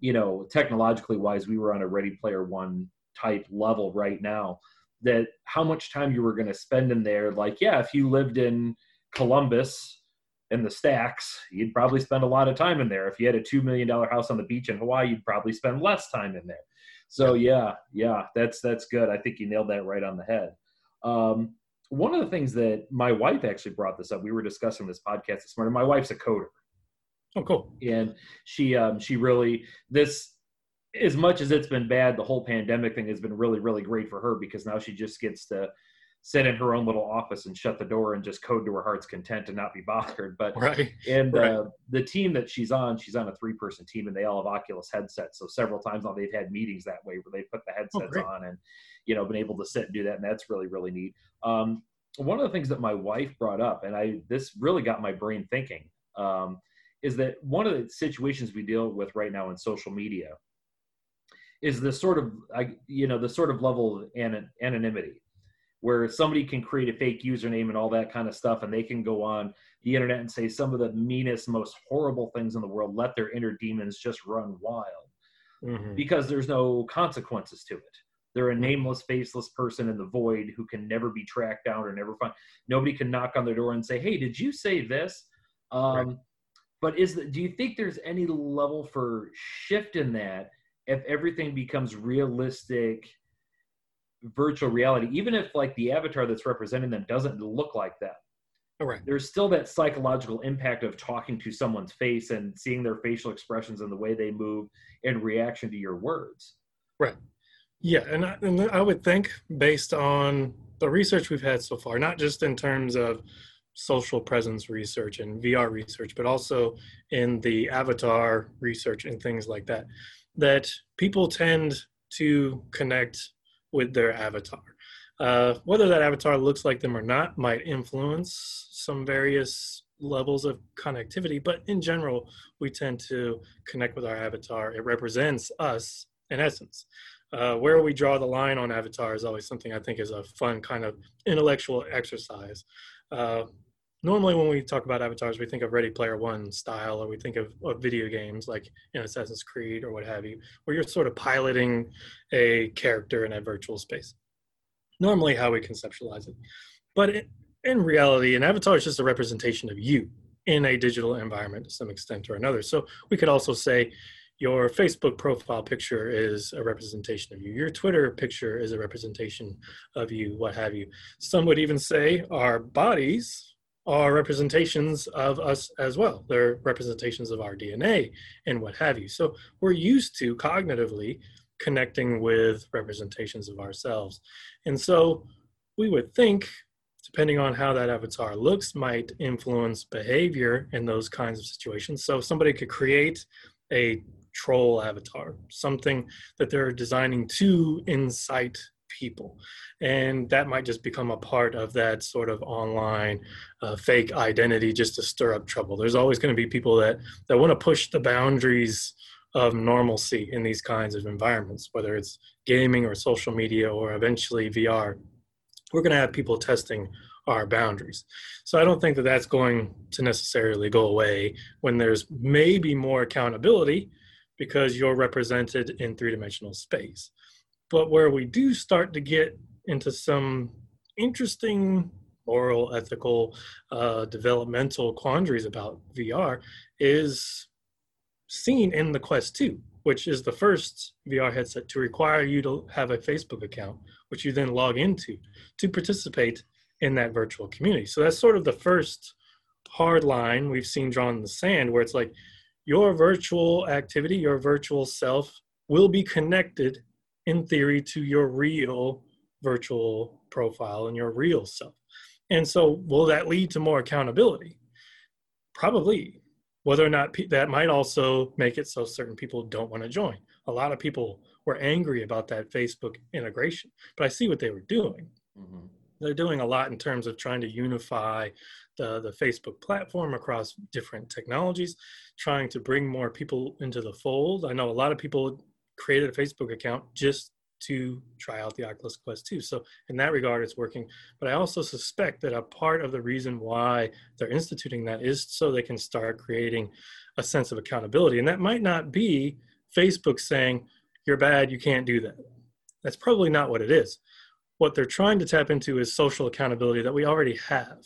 you know, technologically wise, we were on a Ready Player One type level right now that how much time you were going to spend in there. Like, yeah, if you lived in Columbus in the stacks, you'd probably spend a lot of time in there. If you had a $2 million house on the beach in Hawaii, you'd probably spend less time in there. So yeah, yeah, that's, that's good. I think you nailed that right on the head. Um, one of the things that my wife actually brought this up, we were discussing this podcast this morning. My wife's a coder. Oh, cool. And she, um, she really, this, as much as it's been bad, the whole pandemic thing has been really, really great for her because now she just gets to sit in her own little office and shut the door and just code to her heart's content and not be bothered. But *laughs* right, and right. Uh, the team that she's on, she's on a three-person team, and they all have Oculus headsets. So several times now they've had meetings that way where they put the oh, headsets oh, on and you know been able to sit and do that, and that's really, really neat. Um, one of the things that my wife brought up, and I this really got my brain thinking, um, is that one of the situations we deal with right now in social media is the sort of you know the sort of level of anonymity where somebody can create a fake username and all that kind of stuff and they can go on the internet and say some of the meanest most horrible things in the world let their inner demons just run wild mm-hmm. because there's no consequences to it they're a nameless faceless person in the void who can never be tracked down or never find nobody can knock on their door and say hey did you say this um, right. but is the, do you think there's any level for shift in that if everything becomes realistic virtual reality even if like the avatar that's representing them doesn't look like them oh, right. there's still that psychological impact of talking to someone's face and seeing their facial expressions and the way they move in reaction to your words. Right. Yeah, and I, and I would think based on the research we've had so far, not just in terms of social presence research and VR research, but also in the avatar research and things like that, that people tend to connect with their avatar. Uh, whether that avatar looks like them or not might influence some various levels of connectivity, but in general, we tend to connect with our avatar. It represents us in essence. Uh, where we draw the line on avatar is always something I think is a fun kind of intellectual exercise. Uh, normally, when we talk about avatars, we think of Ready Player One style, or we think of, of video games like in Assassin's Creed or what have you, where you're sort of piloting a character in a virtual space normally how we conceptualize it. But in reality, an avatar is just a representation of you in a digital environment to some extent or another. So we could also say your Facebook profile picture is a representation of you. Your Twitter picture is a representation of you, what have you. Some would even say our bodies are representations of us as well. They're representations of our DNA and what have you. So we're used to cognitively connecting with representations of ourselves. And so we would think, depending on how that avatar looks, might influence behavior in those kinds of situations. So somebody could create a troll avatar, something that they're designing to incite people. And that might just become a part of that sort of online uh, fake identity just to stir up trouble. There's always going to be people that, that want to push the boundaries of normalcy in these kinds of environments, whether it's gaming or social media or eventually VR. We're going to have people testing our boundaries. So I don't think that that's going to necessarily go away when there's maybe more accountability because you're represented in three dimensional space. But where we do start to get into some interesting moral, ethical, uh, developmental quandaries about VR is seen in the Quest 2, which is the first VR headset to require you to have a Facebook account, which you then log into to participate in that virtual community. So that's sort of the first hard line we've seen drawn in the sand where it's like your virtual activity, your virtual self will be connected in theory to your real virtual profile and your real self. And so will that lead to more accountability? Probably whether or not pe- that might also make it so certain people don't want to join. A lot of people were angry about that Facebook integration, but I see what they were doing. Mm-hmm. They're doing a lot in terms of trying to unify the, the Facebook platform across different technologies, trying to bring more people into the fold. I know a lot of people created a Facebook account just to try out the Oculus Quest 2. So in that regard, it's working. But I also suspect that a part of the reason why they're instituting that is so they can start creating a sense of accountability. And that might not be Facebook saying, you're bad, you can't do that. That's probably not what it is. What they're trying to tap into is social accountability that we already have.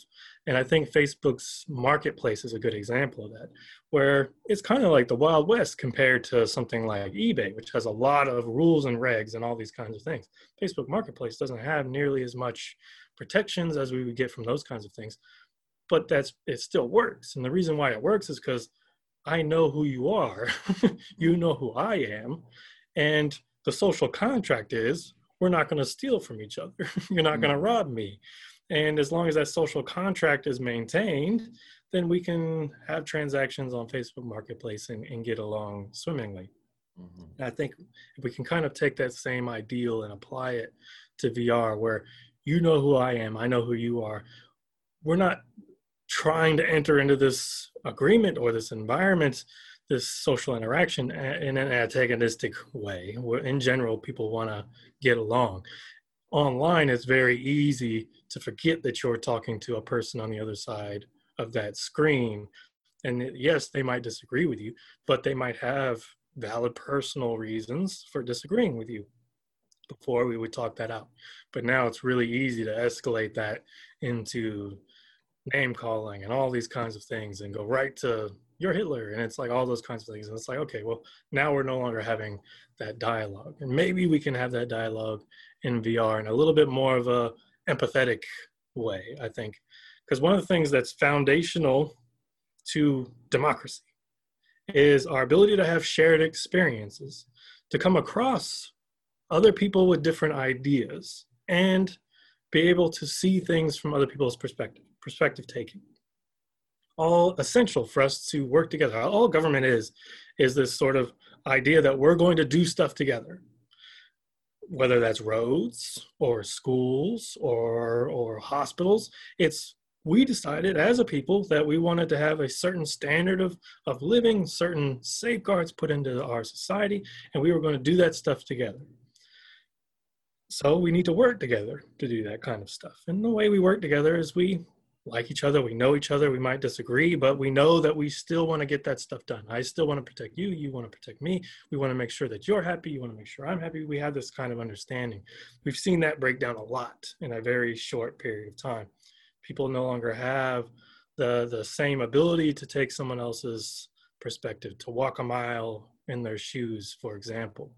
And I think Facebook's marketplace is a good example of that, where it's kind of like the Wild West compared to something like eBay, which has a lot of rules and regs and all these kinds of things. Facebook Marketplace doesn't have nearly as much protections as we would get from those kinds of things, but that's it still works. And the reason why it works is because I know who you are, *laughs* you know who I am, and the social contract is we're not going to steal from each other. *laughs* You're not mm. going to rob me. And as long as that social contract is maintained, then we can have transactions on Facebook Marketplace and, and get along swimmingly. Mm-hmm. I think if we can kind of take that same ideal and apply it to VR, where you know who I am, I know who you are, we're not trying to enter into this agreement or this environment, this social interaction in an antagonistic way. Where in general, people want to get along. Online, it's very easy to forget that you're talking to a person on the other side of that screen. And yes, they might disagree with you, but they might have valid personal reasons for disagreeing with you. Before we would talk that out. But now it's really easy to escalate that into name calling and all these kinds of things and go right to you're Hitler and it's like all those kinds of things. And it's like, okay, well, now we're no longer having that dialogue. And maybe we can have that dialogue in VR and a little bit more of a empathetic way, I think because one of the things that's foundational to democracy is our ability to have shared experiences, to come across other people with different ideas, and be able to see things from other people's perspective, perspective taking. All essential for us to work together. All government is, is this sort of idea that we're going to do stuff together whether that's roads or schools or or hospitals it's we decided as a people that we wanted to have a certain standard of of living certain safeguards put into our society and we were going to do that stuff together. So we need to work together to do that kind of stuff. And the way we work together is we like each other, we know each other, we might disagree, but we know that we still want to get that stuff done. I still want to protect you, you want to protect me. We want to make sure that you're happy, you want to make sure I'm happy. We have this kind of understanding. We've seen that break down a lot in a very short period of time. People no longer have the the same ability to take someone else's perspective, to walk a mile in their shoes, for example.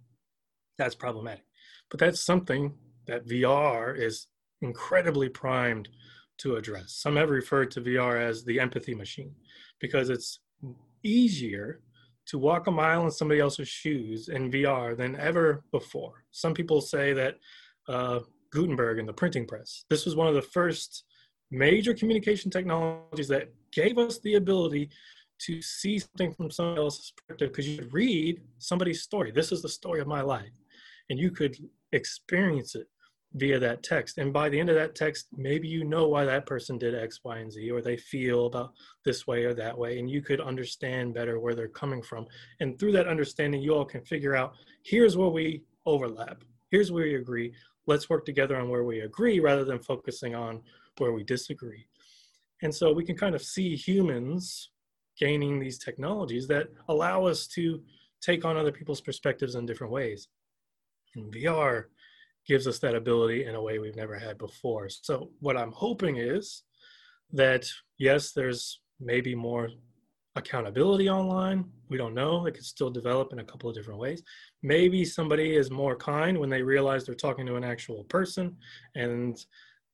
That's problematic. But that's something that VR is incredibly primed to address. Some have referred to VR as the empathy machine because it's easier to walk a mile in somebody else's shoes in VR than ever before. Some people say that uh, Gutenberg and the printing press, this was one of the first major communication technologies that gave us the ability to see something from someone else's perspective because you could read somebody's story. This is the story of my life. And you could experience it via that text. And by the end of that text, maybe you know why that person did X, Y, and Z, or they feel about this way or that way, and you could understand better where they're coming from. And through that understanding, you all can figure out here's where we overlap, here's where we agree. Let's work together on where we agree rather than focusing on where we disagree. And so we can kind of see humans gaining these technologies that allow us to take on other people's perspectives in different ways. In VR, gives us that ability in a way we've never had before. So what I'm hoping is that yes, there's maybe more accountability online. We don't know. It could still develop in a couple of different ways. Maybe somebody is more kind when they realize they're talking to an actual person and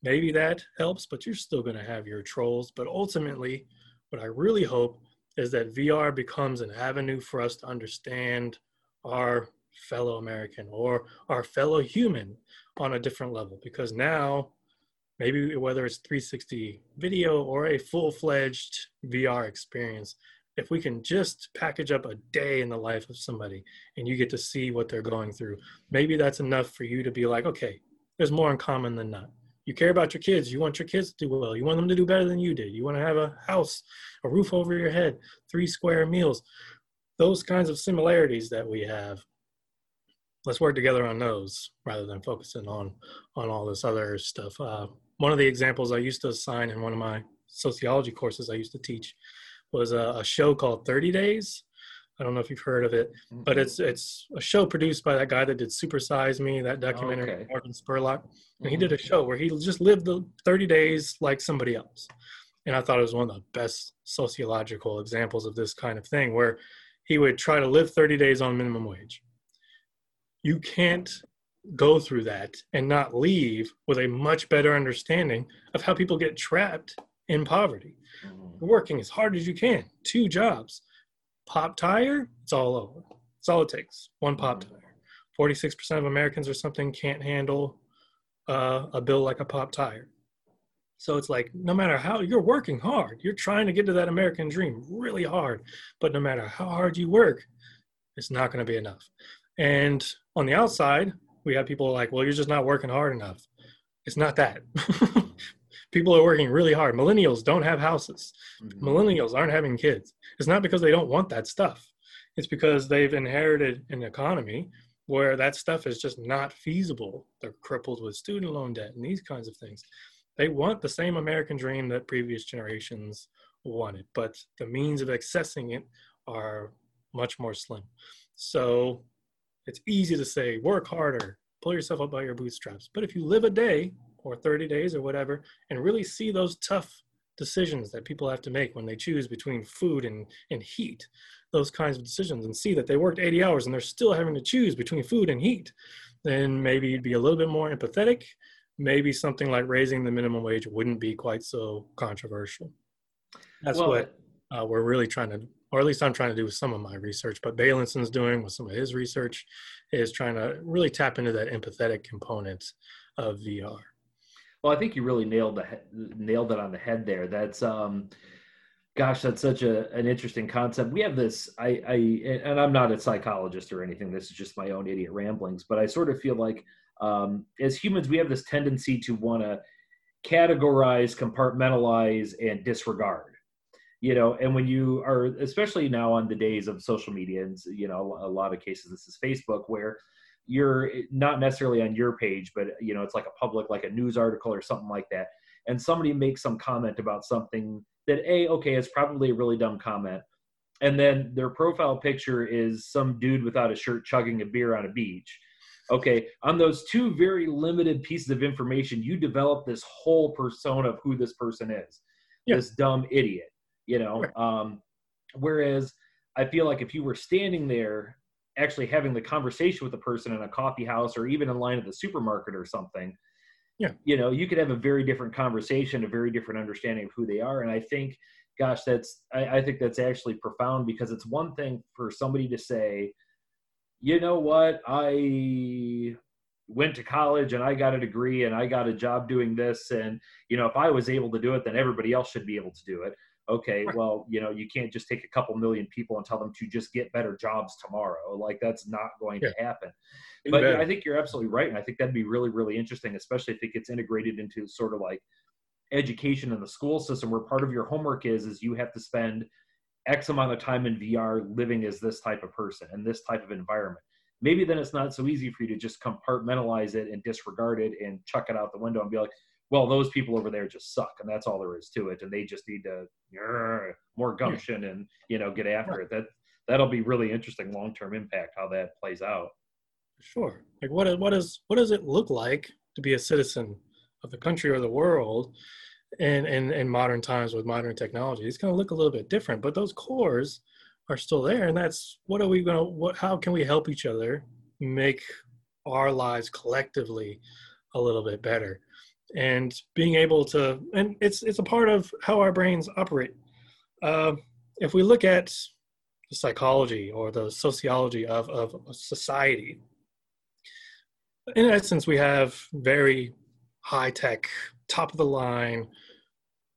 maybe that helps, but you're still going to have your trolls. But ultimately, what I really hope is that VR becomes an avenue for us to understand our fellow American or our fellow human on a different level. Because now maybe whether it's 360 video or a full-fledged VR experience if we can just package up a day in the life of somebody and you get to see what they're going through maybe that's enough for you to be like okay there's more in common than not. You care about your kids. You want your kids to do well. You want them to do better than you did. You want to have a house a roof over your head three square meals. Those kinds of similarities that we have let's work together on those rather than focusing on on all this other stuff. Uh, one of the examples I used to assign in one of my sociology courses I used to teach was a, a show called 30 Days. I don't know if you've heard of it, but it's it's a show produced by that guy that did Super Size Me, that documentary, okay. Morgan Spurlock. And he did a mm-hmm. show where he just lived the 30 days like somebody else. And I thought it was one of the best sociological examples of this kind of thing, where he would try to live 30 days on minimum wage you can't go through that and not leave with a much better understanding of how people get trapped in poverty. Mm-hmm. Working as hard as you can, two jobs. Pop tire, it's all over. It's all it takes. One pop mm-hmm. tire. 46% of Americans or something can't handle uh, a bill like a pop tire. So it's like no matter how you're working hard, you're trying to get to that American dream really hard, but no matter how hard you work, it's not going to be enough. And on the outside, we have people like, well, you're just not working hard enough. It's not that. *laughs* people are working really hard. Millennials don't have houses. Mm-hmm. Millennials aren't having kids. It's not because they don't want that stuff. It's because they've inherited an economy where that stuff is just not feasible. They're crippled with student loan debt and these kinds of things. They want the same American dream that previous generations wanted, but the means of accessing it are much more slim. So it's easy to say, work harder, pull yourself up by your bootstraps. But if you live a day or 30 days or whatever, and really see those tough decisions that people have to make when they choose between food and, and heat, those kinds of decisions, and see that they worked 80 hours and they're still having to choose between food and heat, then maybe you'd be a little bit more empathetic. maybe something like raising the minimum wage wouldn't be quite so controversial. That's Well, what uh, we're really trying to, or at least I'm trying to do with some of my research. But Bailenson doing with some of his research is trying to really tap into that empathetic component of VR. Well, I think you really nailed the nailed it on the head there. That's um, gosh, that's such a an interesting concept. We have this. I I and I'm not a psychologist or anything. This is just my own idiot ramblings. But I sort of feel like um, as humans, we have this tendency to want to categorize, compartmentalize, and disregard. You know, and when you are, especially now on the days of social media, and you know, a lot of cases, this is Facebook, where you're eh, not necessarily on your page, but eh, you know, it's like a public, like a news article or something like that. And somebody makes some comment about something that a okay, it's probably a really dumb comment, and then their profile picture is some dude without a shirt chugging a beer on a beach. Okay, on those two very limited pieces of information, you develop this whole persona of who this person is. Yeah. This dumb idiot, you know. Um, whereas I feel like if you were standing there actually having the conversation with the person in a coffee house or even in line at the supermarket or something Yeah. you know you could have a very different conversation a very different understanding of who they are and i think gosh that's I, I think that's actually profound because it's one thing for somebody to say you know what i went to college and i got a degree and i got a job doing this and you know if i was able to do it then everybody else should be able to do it okay well you know you can't just take a couple million people and tell them to just get better jobs tomorrow. Like that's not going to happen. You but i think you're absolutely right and i think that'd be really really interesting especially if it gets integrated into sort of like education in the school system where part of your homework is is you have to spend x amount of time in vr living as this type of person and this type of environment. Maybe then it's not so easy for you to just compartmentalize it and disregard it and chuck it out the window and be like well those people over there just suck and that's all there is to it and they just need to uh, more gumption and you know get after it that that'll be really interesting long-term impact how that plays out Sure. Like what what is what does it look like to be a citizen of the country or the world in in, in modern times with modern technology? It's going to look a little bit different, but those cores are still there, and that's what are we going to what? How can we help each other make our lives collectively a little bit better? And being able to, and it's it's a part of how our brains operate. Uh, if we look at the psychology or the sociology of, of a society, in essence, we have very high tech, top of the line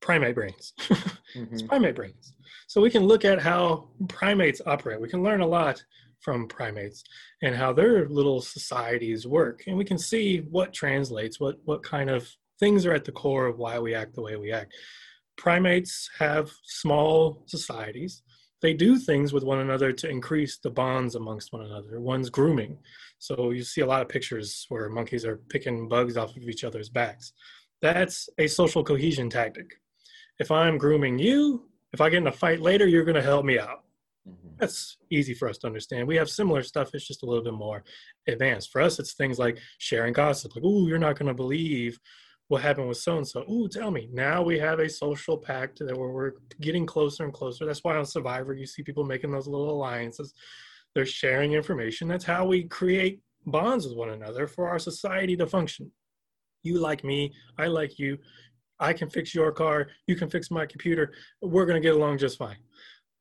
primate brains. *laughs* it's primate brains. So we can look at how primates operate. We can learn a lot from primates and how their little societies work. And we can see what translates, what, what kind of things are at the core of why we act the way we act. Primates have small societies. They do things with one another to increase the bonds amongst one another. One's grooming. So you see a lot of pictures where monkeys are picking bugs off of each other's backs. That's a social cohesion tactic. If I'm grooming you, if I get in a fight later, you're going to help me out. Mhm. That's easy for us to understand. We have similar stuff. It's just a little bit more advanced. For us, it's things like sharing gossip. Like, ooh, you're not going to believe what happened with so and so. Ooh, tell me. Now we have a social pact that we're, we're getting closer and closer. That's why on Survivor, you see people making those little alliances. They're sharing information. That's how we create bonds with one another for our society to function. You like me, I like you. I can fix your car, you can fix my computer. We're going to get along just fine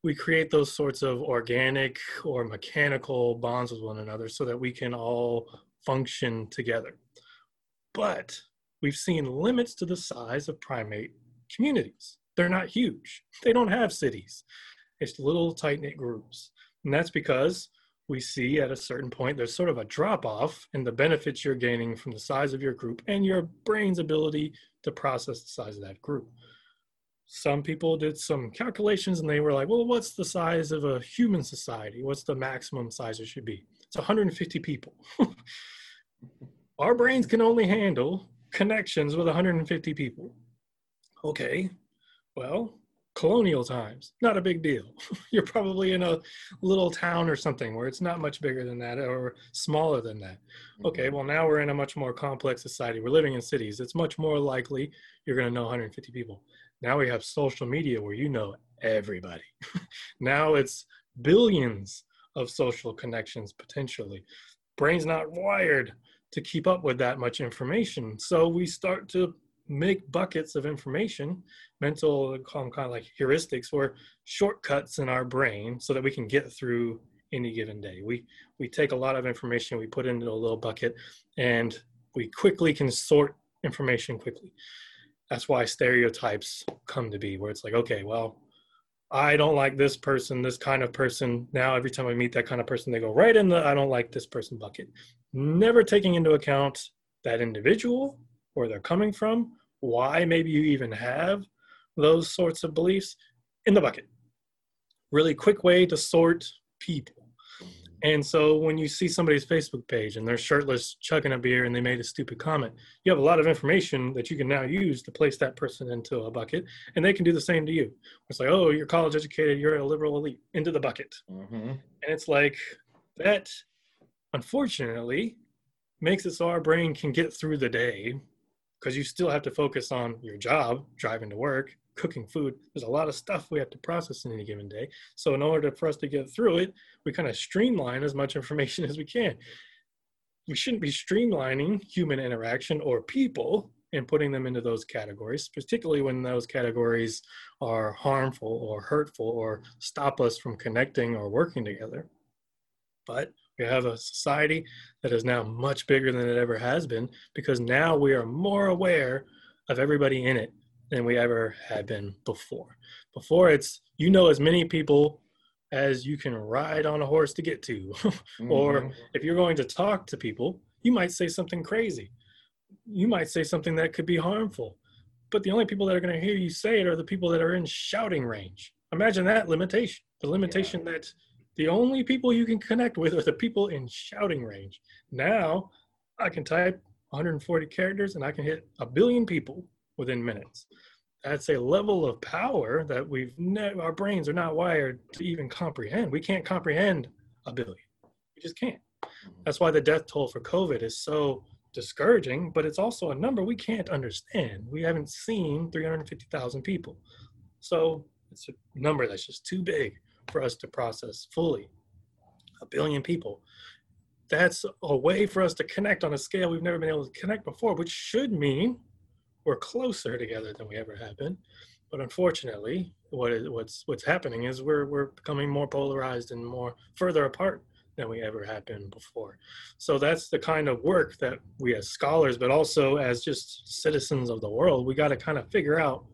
we create those sorts of organic or mechanical bonds with one another so that we can all function together. But we've seen limits to the size of primate communities. They're not huge, they don't have cities, it's little tight knit groups. And that's because we see at a certain point there's sort of a drop off in the benefits you're gaining from the size of your group and your brain's ability to process the size of that group some people did some calculations and they were like, well, what's the size of a human society? What's the maximum size it should be? It's 150 people. *laughs* Our brains can only handle connections with 150 people. Okay, well, colonial times, not a big deal. *laughs* You're probably in a little town or something where it's not much bigger than that or smaller than that. Mm-hmm. Okay, well, now we're in a much more complex society. We're living in cities. It's much more likely you're going to know 150 people. Now we have social media where you know everybody. *laughs* now it's billions of social connections potentially. Brain's not wired to keep up with that much information. So we start to make buckets of information, mental, call them kind of like heuristics or shortcuts in our brain so that we can get through any given day. We we take a lot of information, we put into a little bucket, and we quickly can sort information quickly. That's why stereotypes come to be, where it's like, okay, well, I don't like this person, this kind of person. Now, every time I meet that kind of person, they go right in the I don't like this person bucket, never taking into account that individual, where they're coming from, why maybe you even have those sorts of beliefs in the bucket. Really quick way to sort people. And so when you see somebody's Facebook page and they're shirtless, chugging a beer, and they made a stupid comment, you have a lot of information that you can now use to place that person into a bucket, and they can do the same to you. It's like, oh, you're college educated, you're a liberal elite, into the bucket. Mm-hmm. And it's like that, unfortunately, makes it so our brain can get through the day because you still have to focus on your job, driving to work, cooking food. There's a lot of stuff we have to process in any given day. So in order for us to get through it, we kind of streamline as much *laughs* information as we can. We shouldn't be streamlining human interaction or people and putting them into those categories, particularly when those categories are harmful or hurtful or stop us from connecting or working together. But we have a society that is now much bigger than it ever has been because now we are more aware of everybody in it than we ever had been before. Before it's you know as many people as you can ride on a horse to get to. *laughs* mm-hmm. Or if you're going to talk to people, you might say something crazy. You might say something that could be harmful. But the only people that are going to hear you say it are the people that are in shouting range. Imagine that limitation. The limitation yeah. that the only people you can connect with are the people in shouting range. Now I can type 140 characters and I can hit a billion people within minutes. That's a level of power that we've never, our brains are not wired to even comprehend. We can't comprehend a billion. We just can't. That's why the death toll for COVID is so discouraging, but it's also a number we can't understand. We haven't seen 350,000 people. So it's a number that's just too big for us to process fully. A billion people. That's a way for us to connect on a scale we've never been able to connect before, which should mean we're closer together than we ever have been. But unfortunately, what is, what's what's happening is we're we're becoming more polarized and more further apart than we ever have been before. So that's the kind of work that we as scholars, but also as just citizens of the world, we got to kind of figure out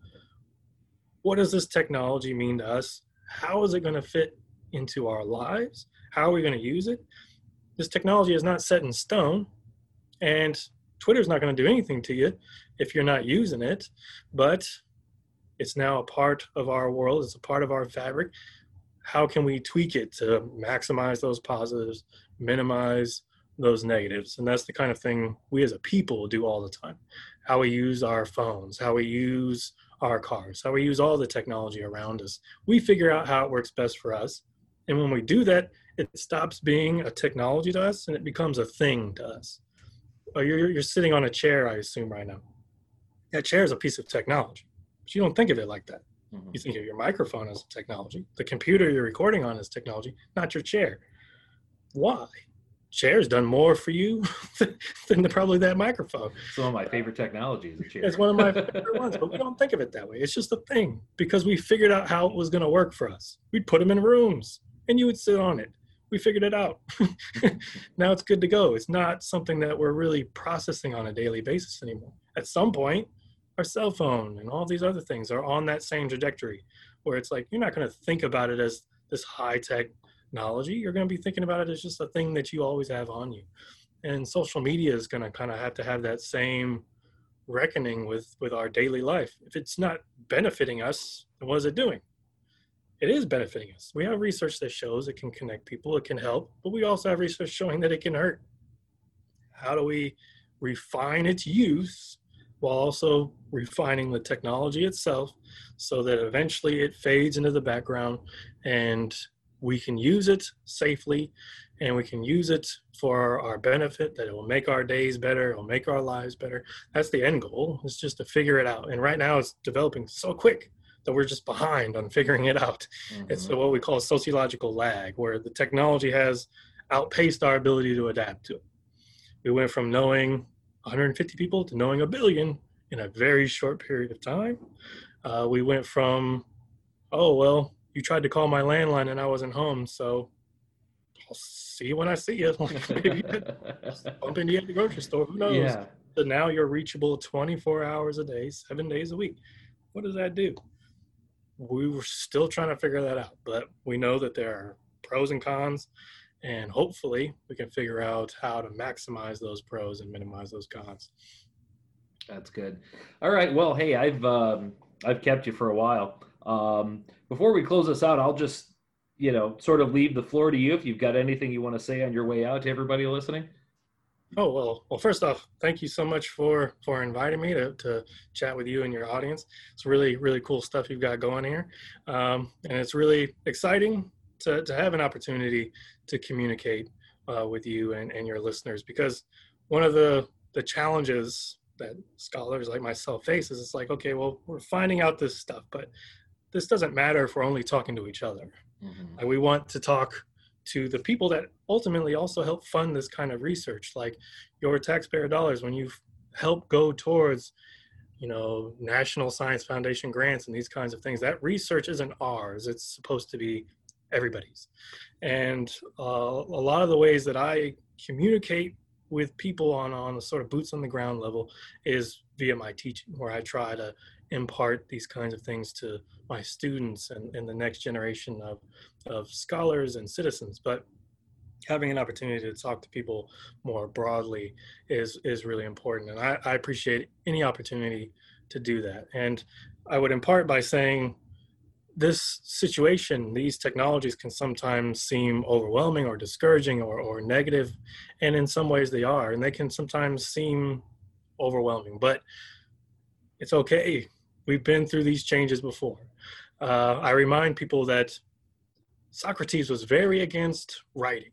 what does this technology mean to us? How is it going to fit into our lives? How are we going to use it? This technology is not set in stone, and Twitter's not going to do anything to you if you're not using it, but it's now a part of our world, it's a part of our fabric. How can we tweak it to maximize those positives, minimize those negatives? And that's the kind of thing we as a people do all the time. How we use our phones, how we use our cars, how we use all the technology around us. We figure out how it works best for us. And when we do that, it stops being a technology to us and it becomes a thing to us oh, you're, you're sitting on a chair, I assume, right now. That chair is a piece of technology, but you don't think of it like that. Mm-hmm. You think of your microphone as technology. The computer you're recording on is technology, not your chair. Why? Chair's done more for you *laughs* than the, probably that microphone. Some of my favorite technologies. It's one of my *laughs* favorite ones, but we don't think of it that way. It's just a thing because we figured out how it was going to work for us. We'd put them in rooms, and you would sit on it we figured it out. *laughs* now it's good to go. It's not something that we're really processing on a daily basis anymore. At some point, our cell phone and all these other things are on that same trajectory where it's like you're not going to think about it as this high technology. You're going to be thinking about it as just a thing that you always have on you. And social media is going to kind of have to have that same reckoning with with our daily life. If it's not benefiting us, what is it doing? It is benefiting us. We have research that shows it can connect people, it can help, but we also have research showing that it can hurt. How do we refine its use while also refining the technology itself so that eventually it fades into the background and we can use it safely and we can use it for our benefit that it will make our days better it will make our lives better that's the end goal it's just to figure it out and right now it's developing so quick that we're just behind on figuring it out. Mm-hmm. It's what we call a sociological lag, where the technology has outpaced our ability to adapt to it. we went from knowing 150 people to knowing a billion in a very short period of time. Uh, we went from, oh, well, you tried to call my landline and I wasn't home, so I'll see you when I see *laughs* you. Maybe *laughs* bump into you at the grocery store. Who knows? Yeah. So now you're reachable 24 hours a day, seven days a week. What does that do? We were still trying to figure that out, but we know that there are pros and cons, and hopefully we can figure out how to maximize those pros and minimize those cons. That's good. All right. Well, hey, I've um, I've kept you for a while. Um, before we close this out, I'll just you know sort of leave the floor to you if you've got anything you want to say on your way out to everybody listening. Oh well, well. First off, thank you so much for for inviting me to to chat with you and your audience. It's really really cool stuff you've got going here, um, and it's really exciting to to have an opportunity to communicate uh, with you and and your listeners because one of the the challenges that scholars like myself face is it's like okay, well we're finding out this stuff, but this doesn't matter if we're only talking to each other. Mm-hmm. And we want to talk to the people that ultimately also help fund this kind of research like your taxpayer dollars when you help go towards you know national science foundation grants and these kinds of things that research isn't ours it's supposed to be everybody's. And uh, a lot of the ways that i communicate with people on on a sort of boots on the ground level is via my teaching where i try to impart these kinds of things to my students and, and the next generation of, of scholars and citizens. But having an opportunity to talk to people more broadly is is really important. And I, I appreciate any opportunity to do that. And I would impart by saying this situation, these technologies can sometimes seem overwhelming or discouraging or, or negative, and in some ways they are, and they can sometimes seem overwhelming. But it's okay We've been through these changes before. Uh, I remind people that Socrates was very against writing,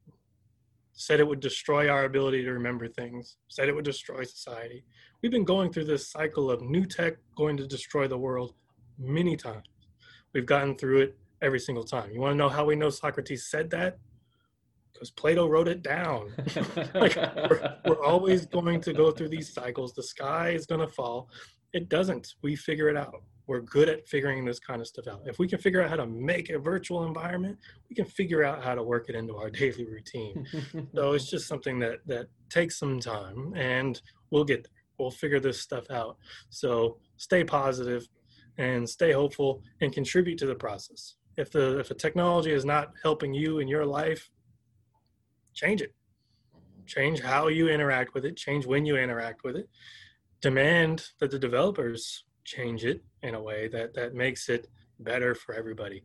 said it would destroy our ability to remember things, said it would destroy society. We've been going through this cycle of new tech going to destroy the world many times. We've gotten through it every single time. You want to know how we know Socrates said that? Because Plato wrote it down. *laughs* like we're, we're always going to go through these cycles. The sky is going to fall. It doesn't. We figure it out. We're good at figuring this kind of stuff out. If we can figure out how to make a virtual environment, we can figure out how to work it into our *laughs* daily routine. so it's *laughs* just something that that takes some time, and we'll get there. We'll figure this stuff out. So stay positive, and stay hopeful, and contribute to the process. If the if a technology is not helping you in your life, change it. Change how you interact with it. Change when you interact with it demand that the developers change it in a way that that makes it better for everybody.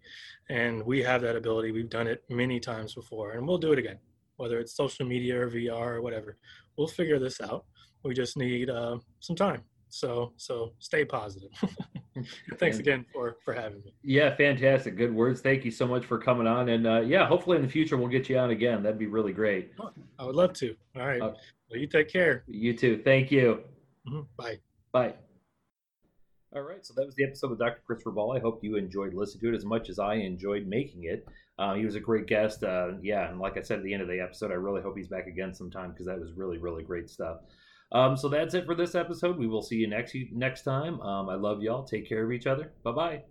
And we have that ability. We've done it many times before and we'll do it again whether it's social media or vr or whatever. We'll figure this out. We just need uh, some time. So so stay positive. *laughs* Thanks again for for having me. Yeah fantastic. Good words. Thank you so much for coming on. And uh, yeah hopefully in the future we'll get you on again. That'd be really great. I would love to. All right. Uh, well you take care. you too. Thank you Mm-hmm. Bye. Bye. All right, so that was the episode with Dr. Christopher Ball. I hope you enjoyed listening to it as much as I enjoyed making it. Uh, he was a great guest. Uh, yeah, and like I said at the end of the episode, I really hope he's back again sometime because that was really, really great stuff. Um, so that's it for this episode. We will see you next next time. Um, I love y'all. Take care of each other. Bye bye.